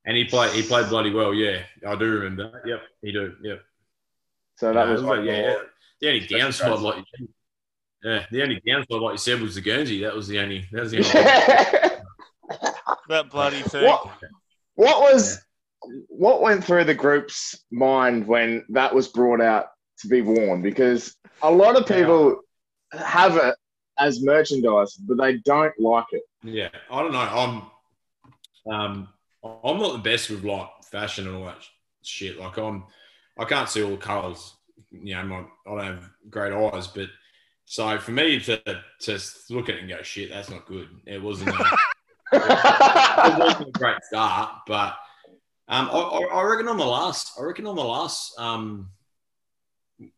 And he played. He played bloody well. Yeah, I do remember. that. Yep, he do. Yep. so that Yeah, was like, yeah. The only downside, That's- like you yeah, the only downside, like you said, was the Guernsey. That was the only. That was the only. That bloody thing. what what was what went through the group's mind when that was brought out to be worn? Because a lot of people have it as merchandise, but they don't like it. Yeah, I don't know. I'm, um, I'm not the best with like fashion and all that shit. Like I'm, I can't see all the colours. You know, my, I don't have great eyes, but so for me to to look at it and go, shit, that's not good. It wasn't. A, it wasn't a great start, but um, I, I I reckon on the last, I reckon on the last um,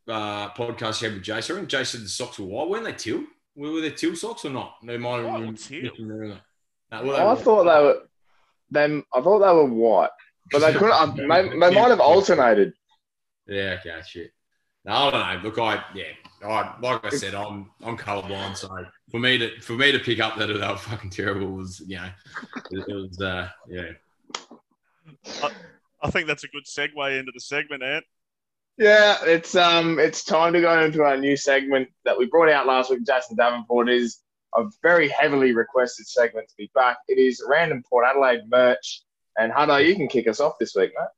uh, podcast you had with Jason, I reckon Jay said the socks were white. Weren't they teal? Were, were they teal socks or not? They might have been teal? No, well, I were- thought they were them. I thought they were white, but they could. have they, they might have alternated. Yeah, okay, shit. No, I don't know. Look, I yeah, I like I said, I'm I'm colorblind, so for me to for me to pick up that they were fucking terrible was you know it, it was uh yeah I think that's a good segue into the segment, Ant. Yeah, it's um, it's time to go into our new segment that we brought out last week. Jason Davenport is a very heavily requested segment to be back. It is random Port Adelaide merch, and Huddo, you can kick us off this week, mate.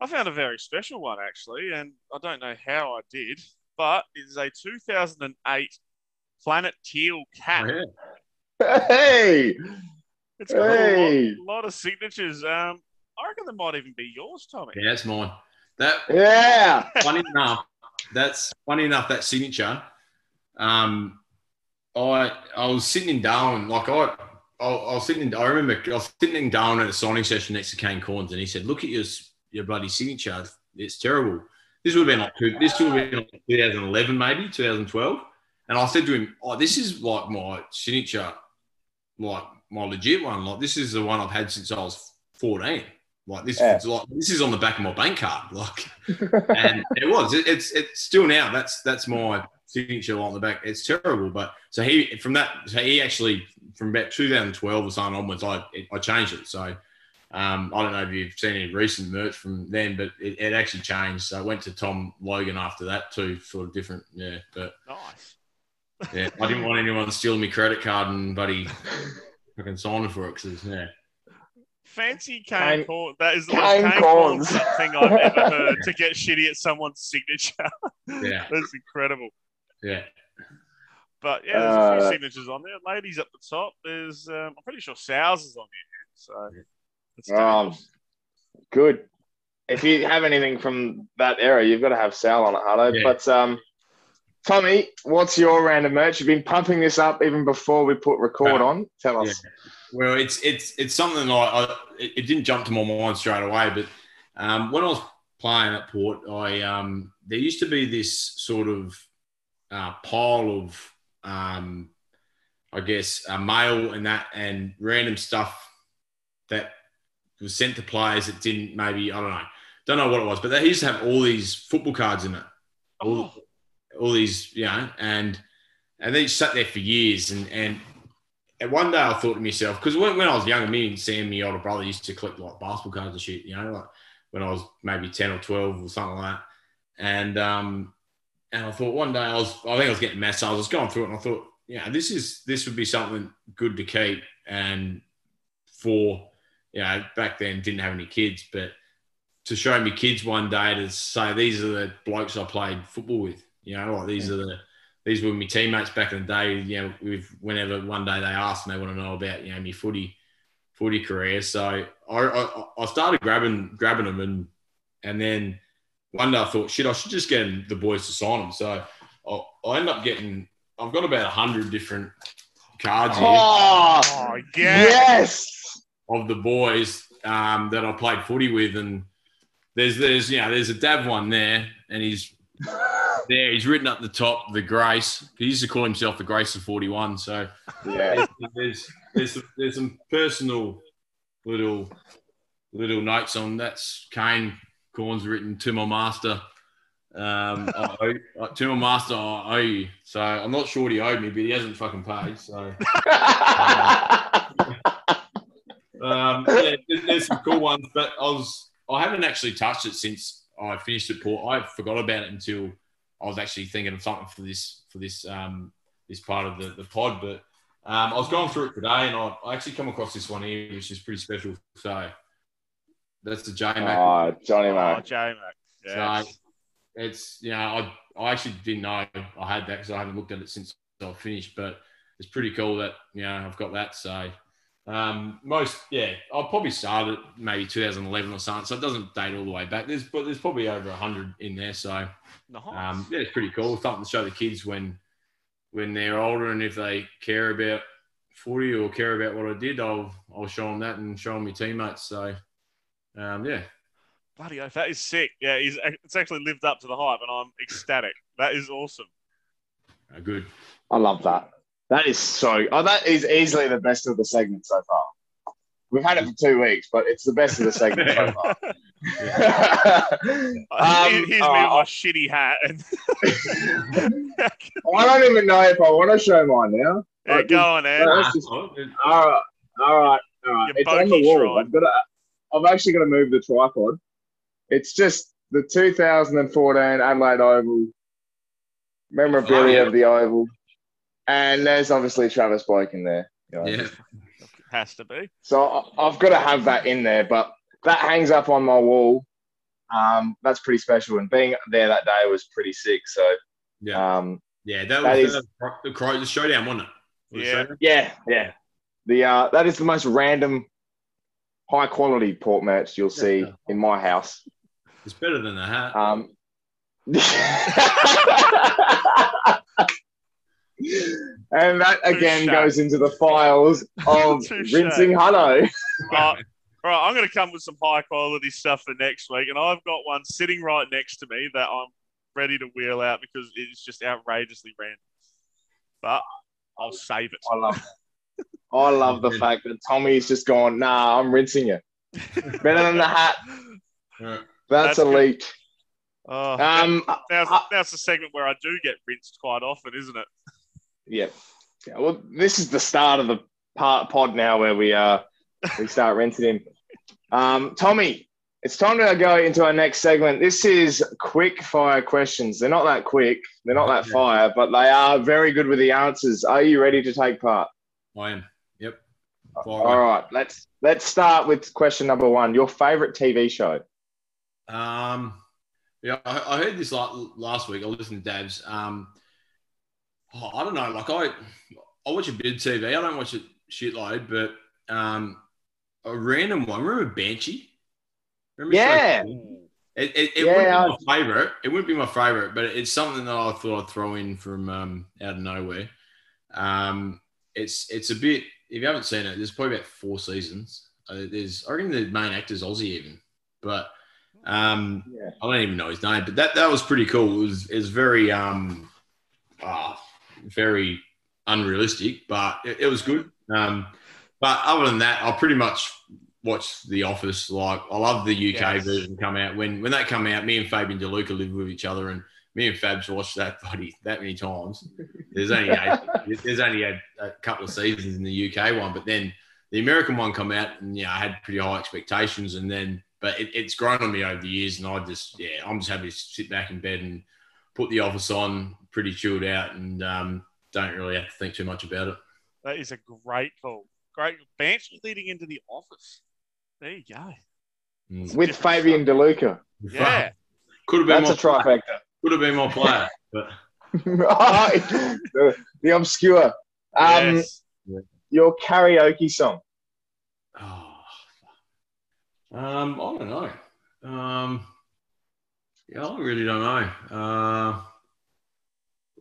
I found a very special one actually, and I don't know how I did, but it is a 2008 Planet Teal cap. Oh. Hey, It's got Hey. a lot, lot of signatures. Um, I reckon that might even be yours, Tommy. yeah, that's mine. That yeah, funny enough, that's funny enough. That signature, um, I I was sitting in Darwin, like I, I, I was sitting. In, I remember I was sitting in Darwin at a signing session next to Kane Cornes, and he said, "Look at your your bloody signature. It's terrible. This would have been like two, this would have been like 2011, maybe 2012." And I said to him, "Oh, this is like my signature, like my legit one. Like this is the one I've had since I was 14." Like this, Yeah. is like this is on the back of my bank card. Like, and it was. It, it's it's still now. That's that's my signature on the back. It's terrible, but so he from that so he actually from about 2012 or something onwards, I I changed it. So um, I don't know if you've seen any recent merch from then, but it, it actually changed. So I went to Tom Logan after that too, sort of different. Yeah, but Nice. yeah, I didn't want anyone stealing my credit card and buddy fucking signing for it because yeah. Fancy cane, Cane- corn. That is the cane most Kane Cornes. corns thing I've ever heard to get shitty at someone's signature. Yeah. That's incredible. Yeah. But yeah, there's a few Uh, signatures on there. Ladies up the top. There's, um, I'm pretty sure Sow's is on here. So it's Um, good. If you have anything from that era, you've got to have Sal on it, Huddo. Yeah. But um, Tommy, what's your random merch? You've been pumping this up even before we put record Uh, on. Tell us. Well, it's it's it's something I, I it it didn't jump to my mind straight away, but um, when I was playing at Port, I um, there used to be this sort of uh, pile of um, I guess uh, mail and that and random stuff that was sent to players that didn't maybe I don't know don't know what it was, but they used to have all these football cards in it, all, Oh, all these you know and and they just sat there for years. And and, and one day I thought to myself, because when, when I was younger, me and Sam, my older brother, used to collect like basketball cards and shit. You know, like when I was maybe ten or twelve or something like that. And um, and I thought one day I was, I think I was getting massage. I was going through it, and I thought, yeah, this is this would be something good to keep. And for you know, back then didn't have any kids, but to show me kids one day to say these are the blokes I played football with. You know, like these are the these were my teammates back in the day. You know, with whenever one day they asked and they want to know about you know my footy footy career. So I, I, I started grabbing grabbing them and and then one day I thought, shit, I should just get the boys to sign them. So I, I end up getting, I've got about a hundred different cards here Oh, Oh, yeah. yes. Of the boys um, that I played footy with, and there's there's you know there's a Dav one there, and he's there. He's written up the top the Grace. He used to call himself the Grace of 41. So Yeah. there's there's some, there's some personal little little notes on that's Kane Cornes written to my master. Um, I owe, uh, to my master, I owe you. So I'm not sure what he owed me, but he hasn't fucking paid. So um, yeah, there's, there's some cool ones, but I was I haven't actually touched it since I finished at Port. I forgot about it until I was actually thinking of something for this for this um, this part of the, the pod. But um, I was going through it today, and I, I actually come across this one here, which is pretty special. So that's the J Mac. oh, Johnny, Oh, mate. J Mac. Yes. So it's you know I, I actually didn't know I had that because I haven't looked at it since I finished, but it's pretty cool that you know I've got that. So um, most yeah, I'll probably start at maybe 2011 or something, so it doesn't date all the way back. There's but there's probably over hundred in there, so Nice. um, yeah, it's pretty cool. Something to show the kids when when they're older and if they care about footy or care about what I did, I'll I'll show them that and show them my teammates. So um, yeah, Bloody oath, that is sick. Yeah, he's, it's actually lived up to the hype, and I'm ecstatic. That is awesome. uh, good. I love that. That is so. Oh, that is easily the best of the segment so far. We've had it for two weeks, but it's the best of the segment so far. Here- Um, Here's me with my shitty hat. And I don't even know if I want to show mine now. yeah, go on, Ed. No, just- All right, all right, all right. Your It's on the wall. shrine. I've got to. I've actually got to move the tripod. It's just the 2014 Adelaide Oval memorabilia Oh, yeah. of the Oval, and there's obviously Travis Boak in there. you know. Yeah. Has to be. So I- I've got to have that in there, but that hangs up on my wall. Um, that's pretty special, and being there that day was pretty sick. So, Yeah. um, Yeah, that That was is- the, the, Crow- the showdown, wasn't it? Was it Yeah. showdown? yeah, yeah. The uh, that is the most random, high quality port merch you'll see in my house. It's better than the hat. Um, and that again Touche. goes into the files of Touche. rinsing Huddo. Uh, all right, I'm going to come with some high quality stuff for next week, and I've got one sitting right next to me that I'm ready to wheel out because it's just outrageously random. But I'll save it. I love I love the fact that Tommy's just gone, nah, I'm rinsing you. Better than the hat. Yeah. That's, That's a leak. Oh, Um, now's, uh, now's the segment where I do get rinsed quite often, isn't it? Yeah. yeah. Well, this is the start of the part pod now where we uh we start renting him. Um, Tommy, it's time to go into our next segment. This is quick fire questions. They're not that quick, they're not that fire, but they are very good with the answers. Are you ready to take part? I am. Yep. All right, let's let's start with question number one. Your favorite TV show? Um, yeah, I, I heard this la- last week. I listened to Dabs. Um, oh, I don't know. Like I, I watch a bit of TV. I don't watch it shitload, but um, a random one. Remember Banshee? Remember Yeah. It, it, it Yeah, wouldn't be my favorite. It wouldn't be my favorite, but it's something that I thought I'd throw in from um, out of nowhere. Um, it's it's a bit. If you haven't seen it, there's probably about four seasons. Uh, there's I reckon the main actor's Aussie even, but um, Yeah. I don't even know his name. But that that was pretty cool. It was it was very um, ah, very unrealistic, but it, it was good. Um, but other than that, I pretty much watched The Office. Like I love the UK Yes. version come out when when that come out. Me and Fabian DeLuca lived with each other, and me and Fabs watched that buddy that many times. There's only eight, there's only a, a couple of seasons in the UK one, but then the American one come out, and yeah, I had pretty high expectations, and then but it, it's grown on me over the years, and I just yeah, I'm just happy to sit back in bed and put the office on, pretty chilled out, and um, don't really have to think too much about it. That is a great call. Great bench leading into the office. There you go. Mm. With Fabian DeLuca. Yeah. could have been That's a my trifecta. could have been my player, but the, the obscure. Um, yes. Your karaoke song. oh, um, I don't know. Um, yeah, I really don't know. Uh,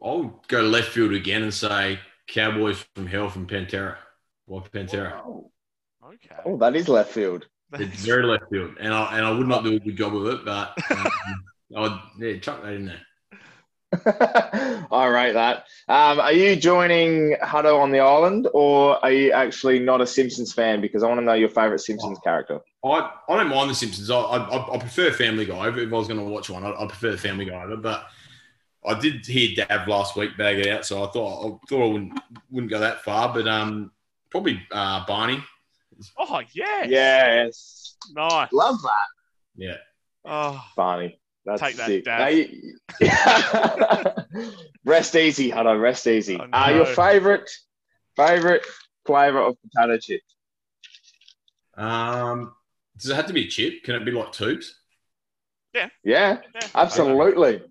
I'll go left field again and say Cowboys from Hell from Pantera. What Pantera? Oh, Okay. oh, that is left field. It's very left field, and I and I would not do a good job of it, but um, I'd yeah, chuck that in there. I rate that. Um, are you joining Huddo on the island, or are you actually not a Simpsons fan? Because I want to know your favorite Simpsons character. I, I don't mind the Simpsons. I, I, I prefer Family Guy. If I was going to watch one, I, I prefer the Family Guy over. But I did hear Dav last week bag it out, so I thought I thought I wouldn't wouldn't go that far. But um, probably uh, Barney. Oh, yes. Yes, Nice. love that, Yeah, Oh, Barney. That's Take that, sick. Dad. Now you- rest easy, Huddo. Rest easy. Oh, Uh, your favorite favorite flavor of potato chip? Um, does it have to be a chip? Can it be like tubes? Yeah, yeah. absolutely.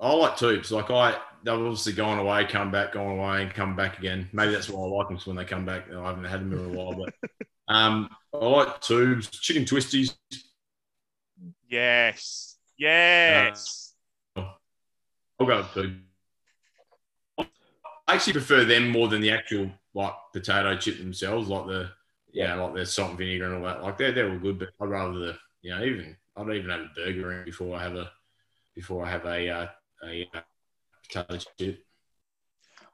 I like tubes. Like I, they've obviously gone away, come back, gone away, and come back again. Maybe that's why I like them. when they come back, I haven't had them in a while. But um, I like tubes, chicken twisties. Yes. Yes. I'll go with tubes. I actually prefer them more than the actual like potato chip themselves, like the yeah, like the salt and vinegar and all that. Like they're they're all good, but I'd rather the you know even I'd even have a burger in before I have a before I have a uh, a uh, potato chip.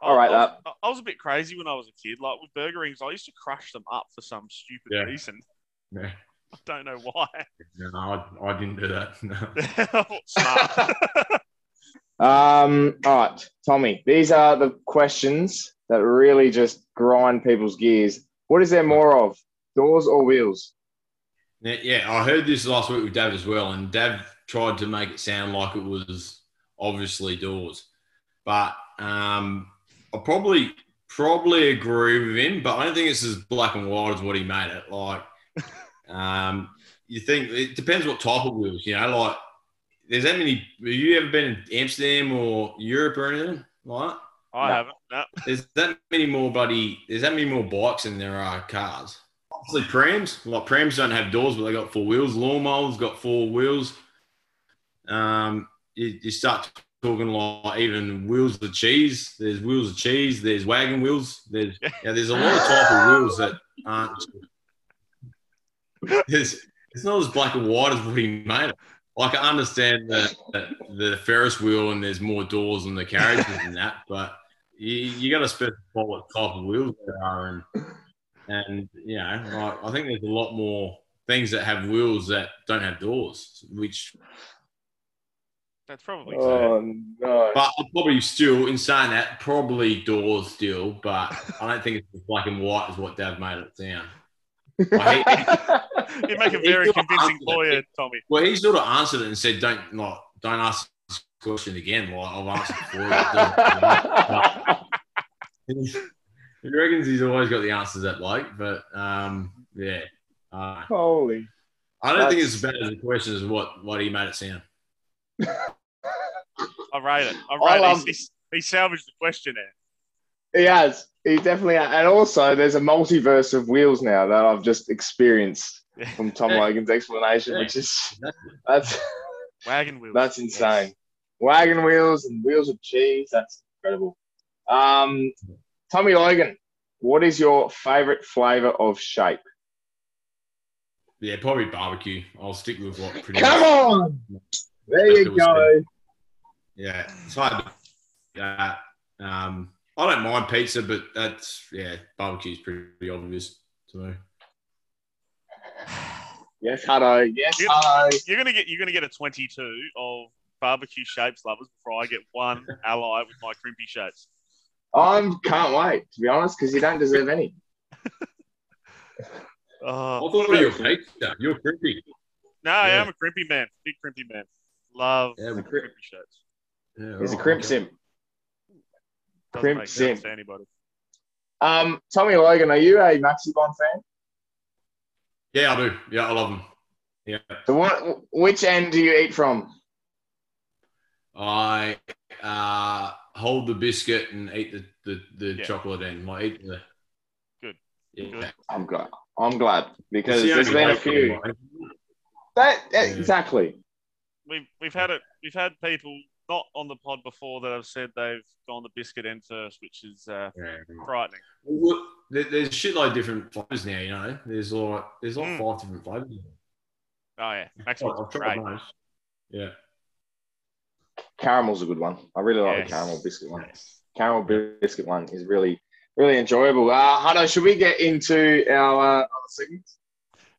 All right, I was, that. I was a bit crazy when I was a kid. Like with burger rings, I used to crush them up for some stupid Yeah. reason. Yeah. I don't know why. No, I, I didn't do that. No. Um, all right, Tommy. These are the questions that really just grind people's gears. What is there more of, doors or wheels? Yeah, yeah, I heard this last week with Dav as well, and Dav tried to make it sound like it was obviously doors, but um, I probably probably agree with him, but I don't think it's as black and white as what he made it. Like, um, you think it depends what type of wheels, you know, like. There's that many. Have you ever been in Amsterdam or Europe or anything like that? I No. haven't. No. There's that many more buddy. There's that many more bikes than there are cars. Obviously, prams. Like prams don't have doors, but they got four wheels. Lawnmowers got four wheels. Um, you, you start talking like even wheels of cheese. There's wheels of cheese. There's wagon wheels. There's yeah. There's a lot of type of wheels that aren't. There's it's not as black and white as what he made it. Like I understand the, the the Ferris wheel and there's more doors on the carriages than that, but you, you got to specify what type of wheels there are, and and you know, like, I think there's a lot more things that have wheels that don't have doors, which. That's probably true. Oh no! But I'll probably still, in saying that, probably doors still, but I don't think it's black and white as what Dave made it sound. Like, he- You make a very convincing answered it. lawyer, Tommy. well, he sort of answered it and said, "Don't like, don't ask this question again." Like I've answered it for you. he reckons he's always got the answers that bloke, but um, yeah, uh, Holy! I don't think it's as bad as the question as what what he made it sound. I rate it. I I rate love- it. He's, he salvaged the question there. He has. He definitely. And also, there's a multiverse of wheels now that I've just experienced Yeah. from Tom Yeah. Logan's explanation, Yeah. which is that's Wagon wheels. that's insane. Wagon wheels and wheels of cheese. That's incredible. Um, Tommy Logan, what is your favorite flavor of shape? Yeah, probably barbecue. I'll stick with what pretty Come much. on, there you go. Yeah, it's hard. Uh, um, I don't mind pizza, but that's yeah, barbecue's pretty obvious to me. Yes, Huddo. Yes, Yeah. Huddo. You're gonna get you're gonna get a 22 of barbecue shapes lovers before I get one ally with my crimpy shapes. I can't wait to be honest because you don't deserve any. Oh, I thought you were a cake stuff. You're crimpy. no, I Yeah. am a crimpy man. Big crimpy man. Love Yeah, we- crimpy shapes. Yeah, He's a right, crimp okay. simp. Doesn't Crimp make sense to anybody. Um, Tommy Logan, are you a Maxibon fan? Yeah, I do. Yeah, I love them. Yeah, So what? Which end do you eat from? I uh, hold the biscuit and eat the the, the Yeah. chocolate end. I eat the. Good. Yeah. Good. I'm glad. I'm glad because It's the there's only been a few. That, that- Yeah. exactly. We've we've had it. We've had people not on the pod before that have said they've gone the biscuit end first, which is uh, Yeah. frightening. Well, there- there's a shitload of different flavors now. You know, there's like there's like Mm. five different flavors. Oh yeah, Max I've One's tried great. those. Yeah. Caramel's a good one. I really like Yes. the caramel biscuit one. Yes. Caramel biscuit one is really, really enjoyable. Uh, Huddo, should we get into our uh, other segments?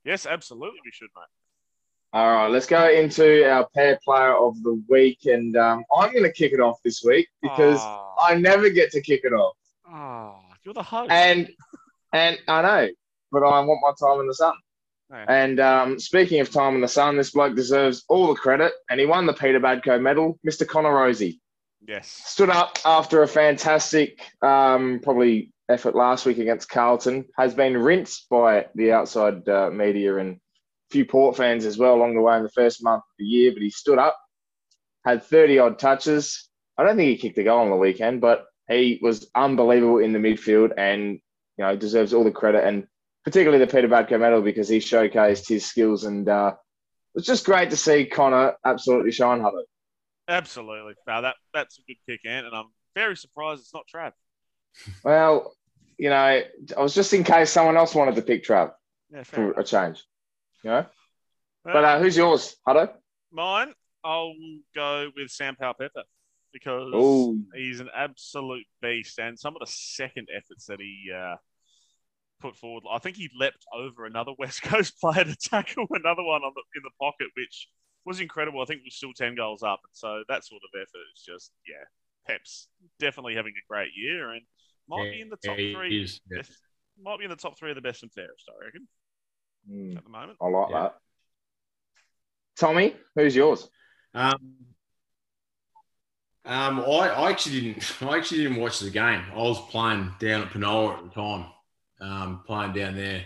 Yes, absolutely, we should, mate. All right, let's go into our pair player of the week, and um, I'm going to kick it off this week because oh, I never get to kick it off, oh, you're the host. and and I know, but I want my time in the sun. Yeah. And um, speaking of time in the sun, this bloke deserves all the credit, and he won the Peter Badcoe medal, Mr. Connor Rozee. yes. Stood up after a fantastic, um, probably effort last week against Carlton. Has been rinsed by the outside uh, media and few Port fans as well along the way in the first month of the year. But he stood up, had 30 odd touches. I don't think he kicked a goal on the weekend, but he was unbelievable in the midfield and you know deserves all the credit and particularly the Peter Badcoe medal because he showcased his skills and uh, it was just great to see Connor absolutely shine. Huddo. Absolutely. No, that that's a good kick, Ant, and I'm very surprised it's not Trav. Well, you know, I was just in case someone else wanted to pick Trav Yeah, for enough. a change. You know? Well, But uh, who's yours, Huddo? mine, I'll go with Sam Powell Pepper because Oh, he's an absolute beast, and some of the second efforts that he uh, put forward, I think he leapt over another West Coast player to tackle another one on the, in the pocket, which was incredible. I think we're still ten goals up, and so that sort of effort is just yeah, Pep's definitely having a great year, and might be in the top Yeah, three. is, yeah. might be in the top three of the best and fairest, I reckon, hmm, at the moment. I like Yeah. that. Tommy, who's yours? Um, um, I, I actually didn't. I actually didn't watch the game. I was playing down at Penola at the time. Um, playing down there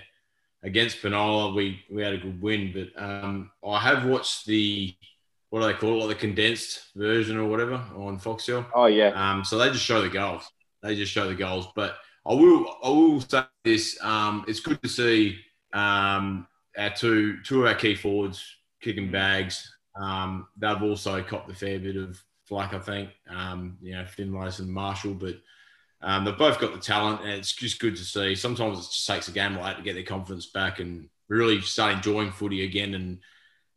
against Penola, we we had a good win. But um, I have watched the what do they call it, like the condensed version or whatever on Foxtel. Oh, yeah. Um, so they just show the goals. They just show the goals. But I will I will say this. Um, it's good to see um, our two two of our key forwards kicking bags. Um, they've also copped a fair bit of flack, I think. Um, you know, Finlays and Marshall, but um, they've both got the talent, and it's just good to see. Sometimes it just takes a game like that to get their confidence back and really start enjoying footy again and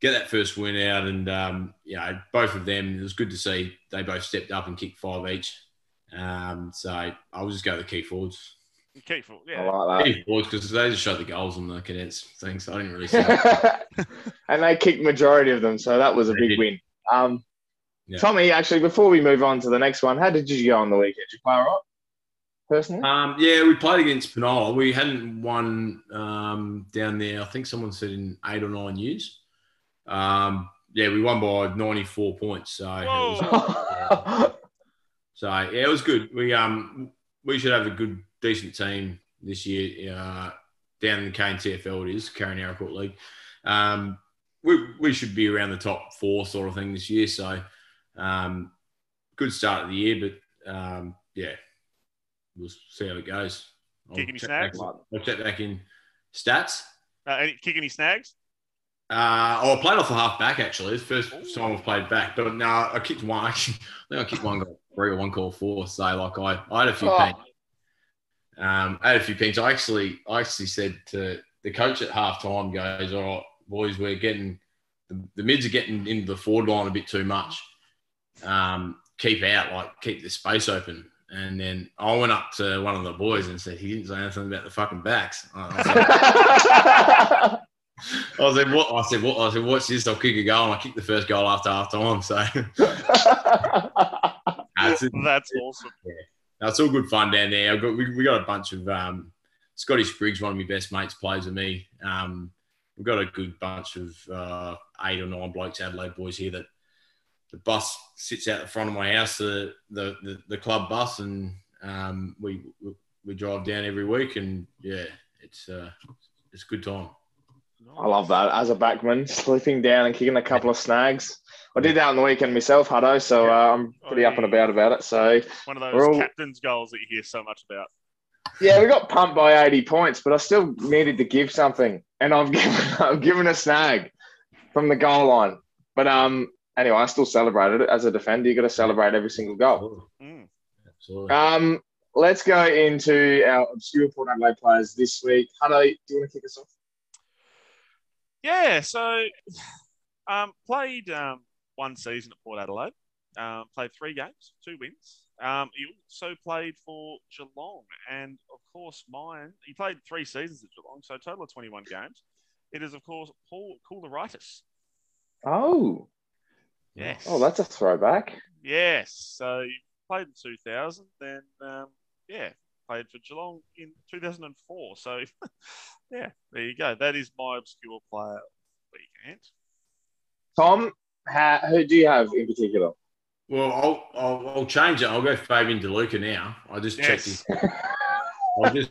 get that first win out. And um, you know, both of them, it was good to see they both stepped up and kicked five each. Um, so I'll just go with the key forwards. Careful, I yeah. I like Key forwards because they just showed the goals on the cadets thing, so I didn't really see. that. and they kicked majority of them, so that was a They big did. win. Um, Yeah. Tommy, actually, before we move on to the next one, how did you go on the weekend? Did you play all right, personally? Um, yeah, we played against Penola. We hadn't won um, down there. I think someone said in eight or nine years. Um, yeah, we won by ninety four points. So, it was, so yeah, it was good. We um we should have a good decent team this year. Uh, down in the KNTFL it is Carrying Airport League. Um, we we should be around the top four sort of thing this year. So, um, good start of the year, but um, yeah, we'll see how it goes. I'll Kick any check snags? Back, I'll check back in stats. Uh, any, kick any snags? Uh, oh, I played off the half back actually. It's the first Ooh. time I've played back, but no, I kicked one. Actually, I think I kicked one goal three or one call four. So like I, I had a few Oh. pings. Um, I had a few pings. I actually, I actually said to the coach at half time, goes, all right, boys, we're getting the, the mids are getting into the forward line a bit too much. Um, keep out, like keep the space open. And then I went up to one of the boys and said, he didn't say anything about the fucking backs. I- I was like, I said, what? I said, what? I said, what's this? I'll kick a goal. And I kicked the first goal after half time. So that's. That's awesome. That's all good fun down there. Got, we, we got a bunch of um, Scotty Spriggs, one of my best mates, plays with me. Um, we've got a good bunch of uh, eight or nine blokes, Adelaide boys here that the bus sits out the front of my house, the the, the, the club bus, and um, we, we we drive down every week, and yeah, it's uh, it's a good time. I love that as a backman, slipping down and kicking a couple of snags. I did that on the weekend myself, Huddo, so uh, I'm pretty up and about about it. So One of those all- captain's goals that you hear so much about. yeah, we got pumped by 80 points, but I still needed to give something, and I've given I've given a snag from the goal line. But um, anyway, I still celebrated it as a defender. You got to celebrate every single goal. Mm. Absolutely. Um, let's go into our obscure Port Adelaide players this week. Huddo, do you want to kick us off? Yeah, so um, played um, one season at Port Adelaide. Um, played three games, two wins. Um, he also played for Geelong, and of course, mine. He played three seasons at Geelong, so a total of twenty-one games. It is, of course, Paul Koulouriotis. Oh, Yes. oh, that's a throwback. yes. So he played in two thousand, then um, yeah, played for Geelong in two thousand and four. So yeah, there you go. That is my obscure player of the weekend. Tom, ha, who do you have in particular? Well, I'll, I'll, I'll change it. I'll go Fabian DeLuca now. I just checked his. I just,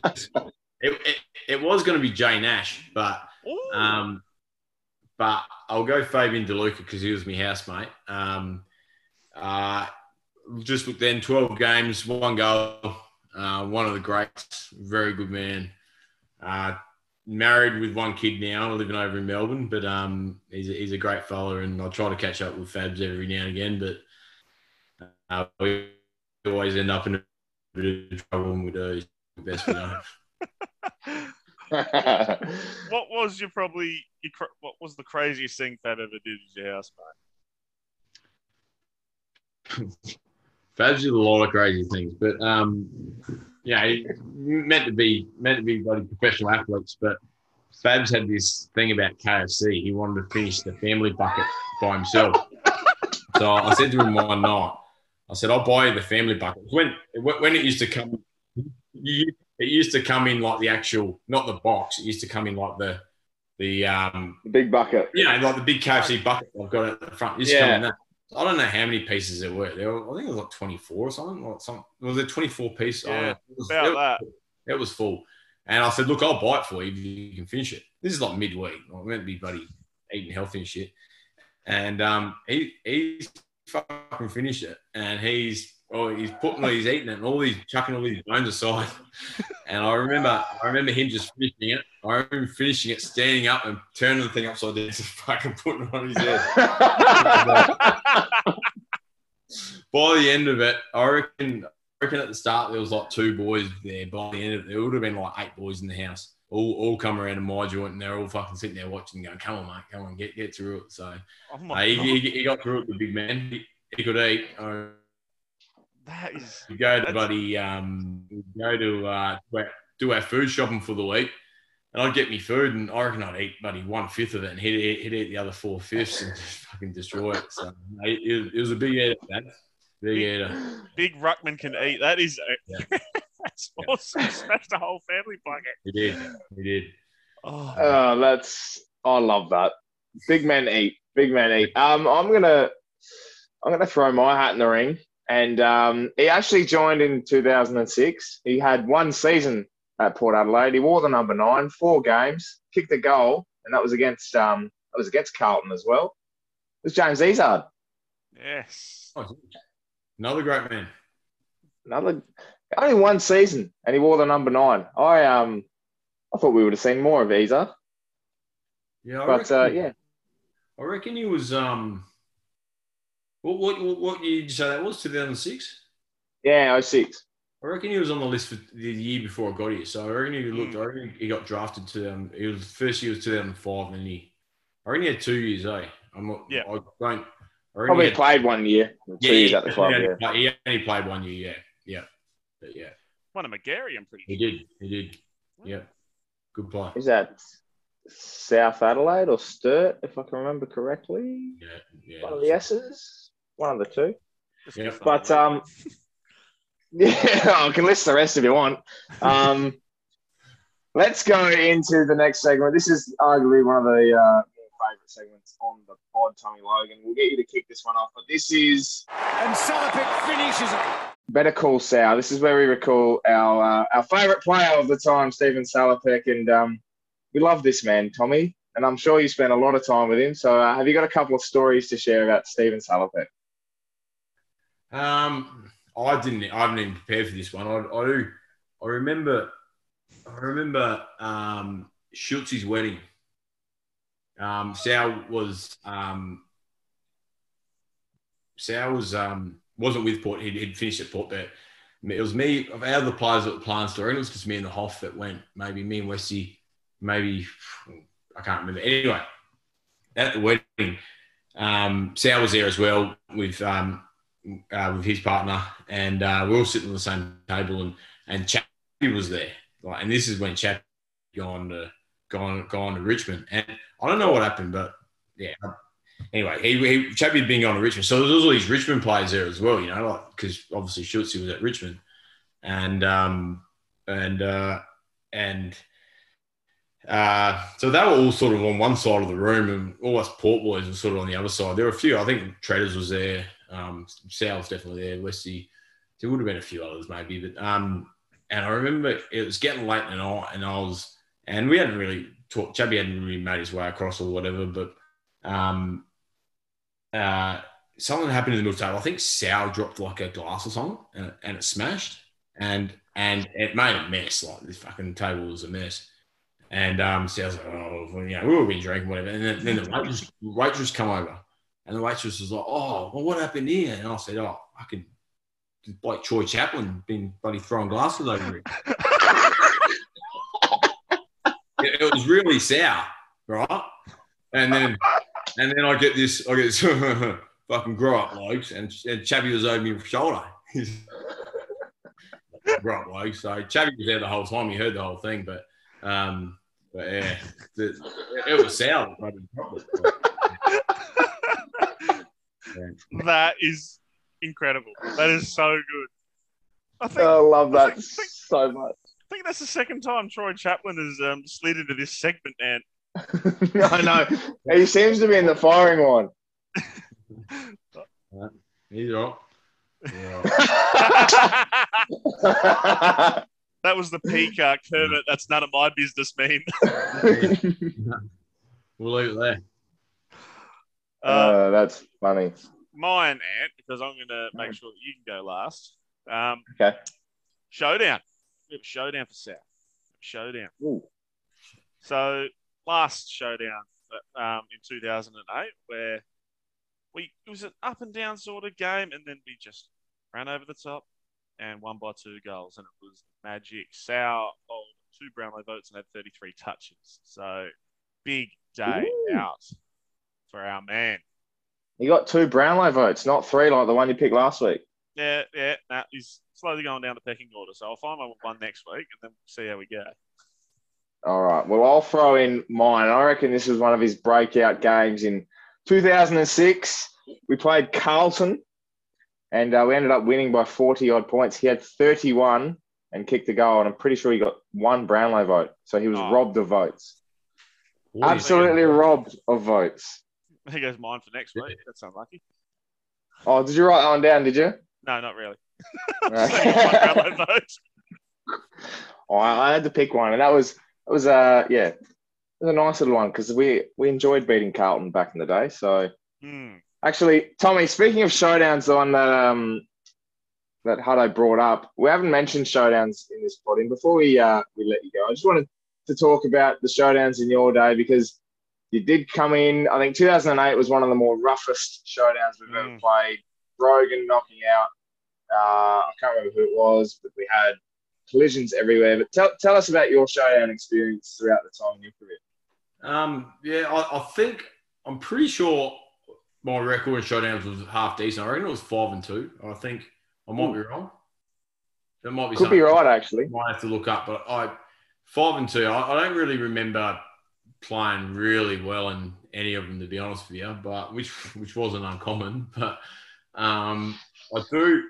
it, it, it was going to be Jay Nash, but um, but I'll go Fabian DeLuca because he was my housemate. Um, uh, just look then, 12 games, one goal, uh, one of the greats, very good man. Uh, married with one kid now, living over in Melbourne, but um, he's, a, he's a great fella, and I try to catch up with Fabs every now and again, but uh, we always end up in a bit of trouble when we do. Best we know. what was your probably your, what was the craziest thing Fab ever did at your house, mate? Fabs did a lot of crazy things, but um, yeah, meant to be meant to be bloody professional athletes. But Fabs had this thing about KFC. He wanted to finish the family bucket by himself. so I said to him one night, I said, "I'll buy you the family bucket." When when it used to come, it used to come in like the actual, not the box. It used to come in like the the um, The big bucket. you know, like the big KFC bucket I've got at the front. It used to come Yeah. I don't know how many pieces there were. There were, I think it was like 24 or something. Like some, was it 24 piece? Yeah, it was, about it, that. It was full. And I said, look, I'll buy it for you if you can finish it. This is like midweek. I'm meant to be bloody eating healthy and shit. And um, he he's fucking finished it. And he's oh he's putting he's eating it and all these chucking all these bones aside. And I remember I remember him just finishing it. I remember him finishing it, standing up and turning the thing upside down, just fucking putting it on his head. By the end of it, I reckon I reckon at the start there was like two boys there. By the end of it, there would have been like eight boys in the house. All, all come around to my joint and they're all fucking sitting there watching, going, "Come on, mate, come on, get get through it." So Oh uh, he, he, he got through it, the big man. He, he could eat. Uh, that is we go to buddy, um, we go to uh, do our- food shopping for the week, and I'd get me food, and I reckon I'd eat buddy one fifth of it, and he'd, eat- he'd eat the other four fifths and just fucking destroy it. So it, it, it was a big eater, that big eater. big ruckman can eat. That is Yeah. that's awesome. Smashed a whole family bucket. He did, he did. Oh, Oh, that's I love that. Big men eat. Big men eat. Um, I'm gonna I'm gonna throw my hat in the ring. And um, he actually joined in 2006. He had one season at Port Adelaide. He wore the number nine, four games, kicked a goal, and that was against um, that was against Carlton as well. It was James Ezard. yes. Oh, another great man. Another only one season, and he wore the number nine. I um I thought we would have seen more of Ezard, Yeah, I but reckon, uh, yeah, I reckon he was. Um, what what what, what year did you say that was? Two thousand six. yeah, 06. I reckon he was on the list for the year before I got here. So I reckon he looked. I reckon he got drafted to. Um, he was first year was 2005, and then he. I reckon he had two years. Eh, I'm not. Yeah. I don't. I reckon Probably he had, played one year, two years at the club. He Yeah. he only played one year. Yeah, yeah, but yeah. One of McGarry, I'm pretty He sure. did. He did. Yeah. Good play. Is that South Adelaide or Sturt, if I can remember correctly. Yeah, yeah. One of the S's, one of the two. Yeah, But going. um, yeah, I can list the rest if you want. Um, let's go into the next segment. This is arguably one of the uh, more favourite segments on the pod, Tommy Logan. We'll get you to kick this one off, but this is And Salopek finishes it. Better Call Sal. This is where we recall our uh, our favourite player of the time, Stephen Salopek, and um, we love this man, Tommy. And I'm sure you spent a lot of time with him. So, uh, have you got a couple of stories to share about Stephen Salopek? Um, I didn't. I haven't even prepared for this one. I, I do. I remember. I remember um, Schulz's wedding. Um, Sal was. Um, Sal was um, wasn't with Port. He'd, he'd finished at Port, but it was me. Of out of the players that were playing story, it was just me and the Hoff that went. Maybe me and Westy. Maybe I can't remember. Anyway, at the wedding, um, Sal was there as well with um, uh, with his partner, and uh, we were all sitting on the same table, and and Chappie was there. Like, and this is when Chappie gone to gone gone to Richmond, and I don't know what happened, but yeah. Anyway, he, he Chappie had been going to Richmond, so there was all these Richmond players there as well, you know, like because obviously Schulz was at Richmond, and um and uh and uh, so they were all sort of on one side of the room, and all us Port boys were sort of on the other side. There were a few. I think Traders was there. Um, Sal's definitely there. Westy. There would have been a few others maybe, but um, and I remember it was getting late, and I and I was, and we hadn't really talked. Chappie hadn't really made his way across or whatever, but um, uh, something happened in the middle of the table. I think Sal dropped like a glass or something, and it, and it smashed, and and it made a mess. Like this fucking table was a mess. And um, was like, oh, well, you know, we were been drinking, whatever. And then, then the waitress, waitress come over, and the waitress was like, oh, well, what happened here? And I said, oh, I could, like Troy Chaplin, been bloody throwing glasses over it. it, was really sour, right? And then, and then I get this, I get this fucking grow up, blokes, and, and was over my shoulder. grow up, blokes. So Chappie was there the whole time. He heard the whole thing, but. Um, but yeah, the, it was sour. That is incredible. That is so good. I think, I love that think- think- so much. I think that's the second time Troy Chaplin has um, slid into this segment, man. I know. He seems to be in the firing one. He's right. Yeah. that was the peak uh, Kermit. That's none of my business meme. We'll leave it there. Uh, uh, that's funny. mine, Ant, because I'm going to make sure that you can go last. Um, Okay. Showdown. We have a showdown for South. Showdown. Ooh. So last showdown um, in 2008, where we it was an up and down sort of game, and then we just ran over the top and won by two goals, and it was magic. Sal hold two Brownlow votes and had 33 touches. So big day Ooh. out for our man. He got two Brownlow votes, not three like the one you picked last week. Yeah, yeah. Nah, he's slowly going down the pecking order. So I'll find my one next week, and then we'll see how we go. All right. Well, I'll throw in mine. I reckon this was one of his breakout games in 2006. We played Carlton, and uh, we ended up winning by 40 odd points. He had 31 and kicked the goal, and I'm pretty sure he got one Brownlow vote. So he was Oh. robbed of votes. Absolutely robbed of votes. There goes mine for next week. That's unlucky. Oh, did you write that one down? Did you? No, not really. Okay. One Brownlow vote. Oh, I I had to pick one, and that was it was uh yeah, it was a nice little one because we we enjoyed beating Carlton back in the day. So Hmm. actually, Tommy, speaking of showdowns, the one that um that Huddo brought up, we haven't mentioned showdowns in this pod. And before we uh we let you go, I just wanted to talk about the showdowns in your day because you did come in. I think 2008 was one of the more roughest showdowns we've ever Mm. played. Brogan knocking out. Uh, I can't remember who it was, but we had collisions everywhere. But tell, tell us about your showdown experience throughout the time in your career. Um, yeah, I, I think I'm pretty sure my record in showdowns was half decent. I reckon it was five and two. I think I might be wrong. That might be Could be right, actually. I might have to look up, but I five and two. I, I don't really remember playing really well in any of them, to be honest with you, but which which wasn't uncommon. But um, I do,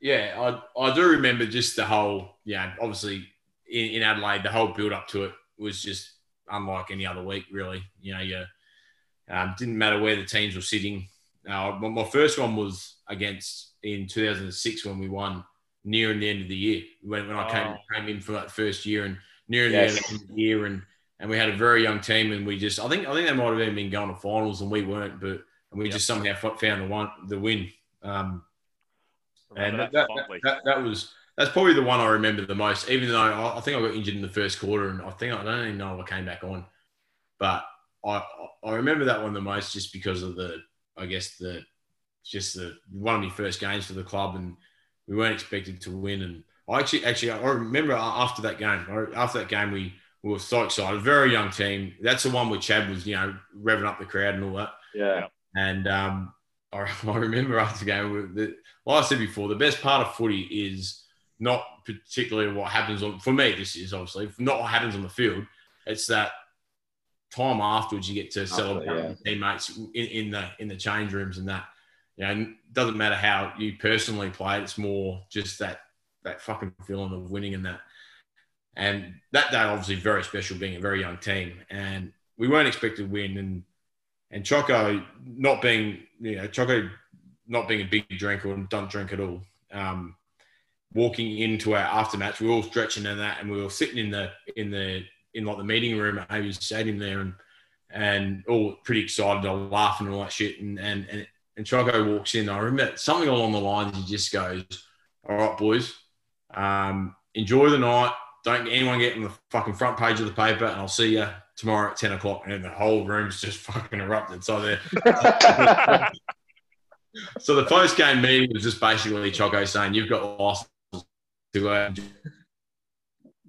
yeah, I, I do remember just the whole, yeah, obviously in, in Adelaide, the whole build up to it was just unlike any other week, really. You know, you um, didn't matter where the teams were sitting. Uh, my, first one was against in 2006 when we won near the end of the year when, when I came Oh. came in for that first year and near Yes. the end of the year and and we had a very young team and we just I think I think they might have even been going to finals and we weren't but and we Yep. just somehow found the one the win. Um, and that, that, that, that was that's probably the one I remember the most even though I, I think I got injured in the first quarter and I think I don't even know if I came back on. But I I remember that one the most just because of the I guess the just the one of my first games for the club and we weren't expected to win and I actually actually I remember after that game after that game we, we were so excited very young team that's the one where Chad was you know revving up the crowd and all that Yeah. and um, I, I remember after the game, the, like I said before, the best part of footy is not particularly what happens on. For me, this is obviously not what happens on the field. It's that time afterwards you get to celebrate yeah. teammates in, in the in the change rooms and that. You know, it doesn't matter how you personally play. It's more just that that fucking feeling of winning and that. And that day, obviously, very special, being a very young team, and we weren't expected to win. And and Choco not being, you know, Choco not being a big drinker and don't drink at all. Um, walking into our after match, we were all stretching and that, and we were sitting in the in the in like the meeting room at AAMI's Stadium there, and and all pretty excited, all laughing and all that shit. And and and, and Choco walks in. I remember something along the lines. He just goes, "All right, boys, um, enjoy the night. Don't get anyone get on the fucking front page of the paper, and I'll see you tomorrow at ten o'clock." And the whole room's just fucking erupted. So there. So the post game meeting was just basically Choco saying, "You've got lost to uh,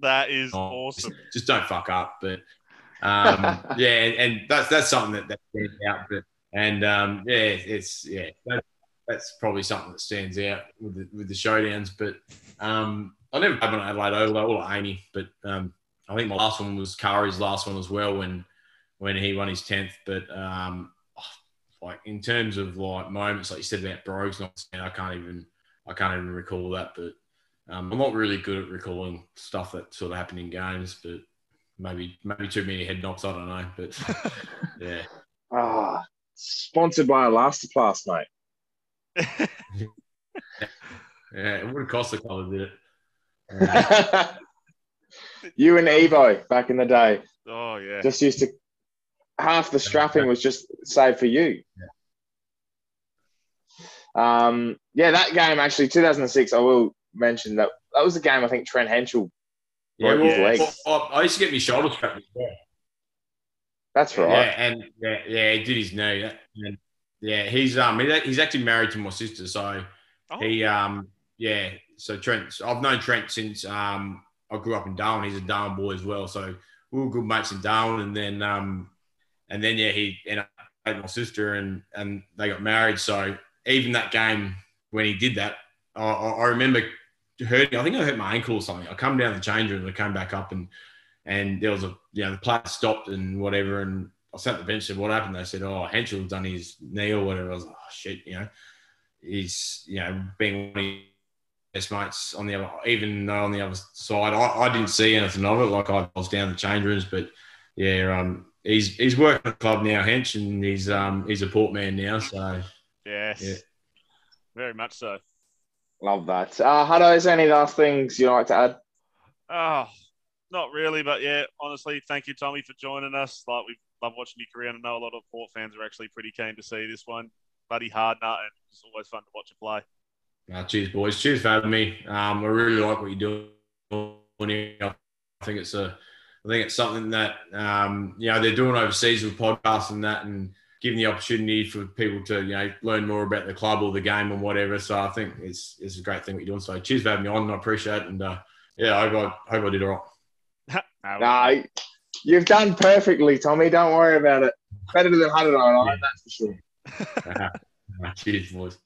That is Oh, awesome. just, just don't fuck up." But um, yeah, and, and that's that's something that, that stands out. But and um, yeah, it's yeah, that, that's probably something that stands out with the, with the showdowns. But um, I never had one at Adelaide Oval or at AAMI, but um, I think my last one was Kari's last one as well when when he won his tenth. But um, like in terms of like moments, like you said about Brogues not staying, I can't even I can't even recall that. But um, I'm not really good at recalling stuff that sort of happened in games, but maybe maybe too many head knocks. I don't know, but yeah. Ah, sponsored by Elastoplast, mate. Yeah, it would have cost a couple, did it? You and Evo back in the day oh yeah. just used to half the strapping was just saved for you. Yeah. Um, yeah, that game actually 2006. I will mention that that was the game I think Trent Hentschel. yeah, Broke his well, legs. I, I used to get my shoulder strapped as well. That's right. Yeah, and yeah, yeah, he did his knee. And, yeah, he's um he's actually married to my sister, so Oh, he um yeah. So Trent, I've known Trent since um I grew up in Darwin. He's a Darwin boy as well, so we were good mates in Darwin. And then um and then yeah, he up dating my sister, and and they got married. So even that game when he did that, I, I I remember hurting. I think I hurt my ankle or something. I come down the change room and I came back up and and there was a you know the player stopped and whatever and I sat at the bench and said what happened they said oh Hentschel's done his knee or whatever I was like oh shit you know he's you know being best mates on the other even though on the other side I, I didn't see anything of it like I was down the change rooms but yeah um he's he's working at the club now Hench and he's um he's a port man now so yes. Yeah. Very much so. Love that. Uh, Huddo, is there any last things you'd like to add? Oh, not really, but yeah, honestly, thank you, Tommy, for joining us. Like we love watching your career, and I know a lot of Port fans are actually pretty keen to see this one. Bloody hard nut, and it's always fun to watch you play. Uh, cheers, boys. Cheers for having me. Um, I really like what you're doing. here. I think it's a, I think it's something that um, you know they're doing overseas with podcasts and that, and giving the opportunity for people to you know learn more about the club or the game and whatever. So I think it's it's a great thing what you're doing. So cheers for having me on. I appreciate it, and uh, yeah, I hope I hope I did all right. No, No, you've done perfectly, Tommy. Don't worry about it. Better than Huddo and I, that's for sure. Uh, cheers, boys.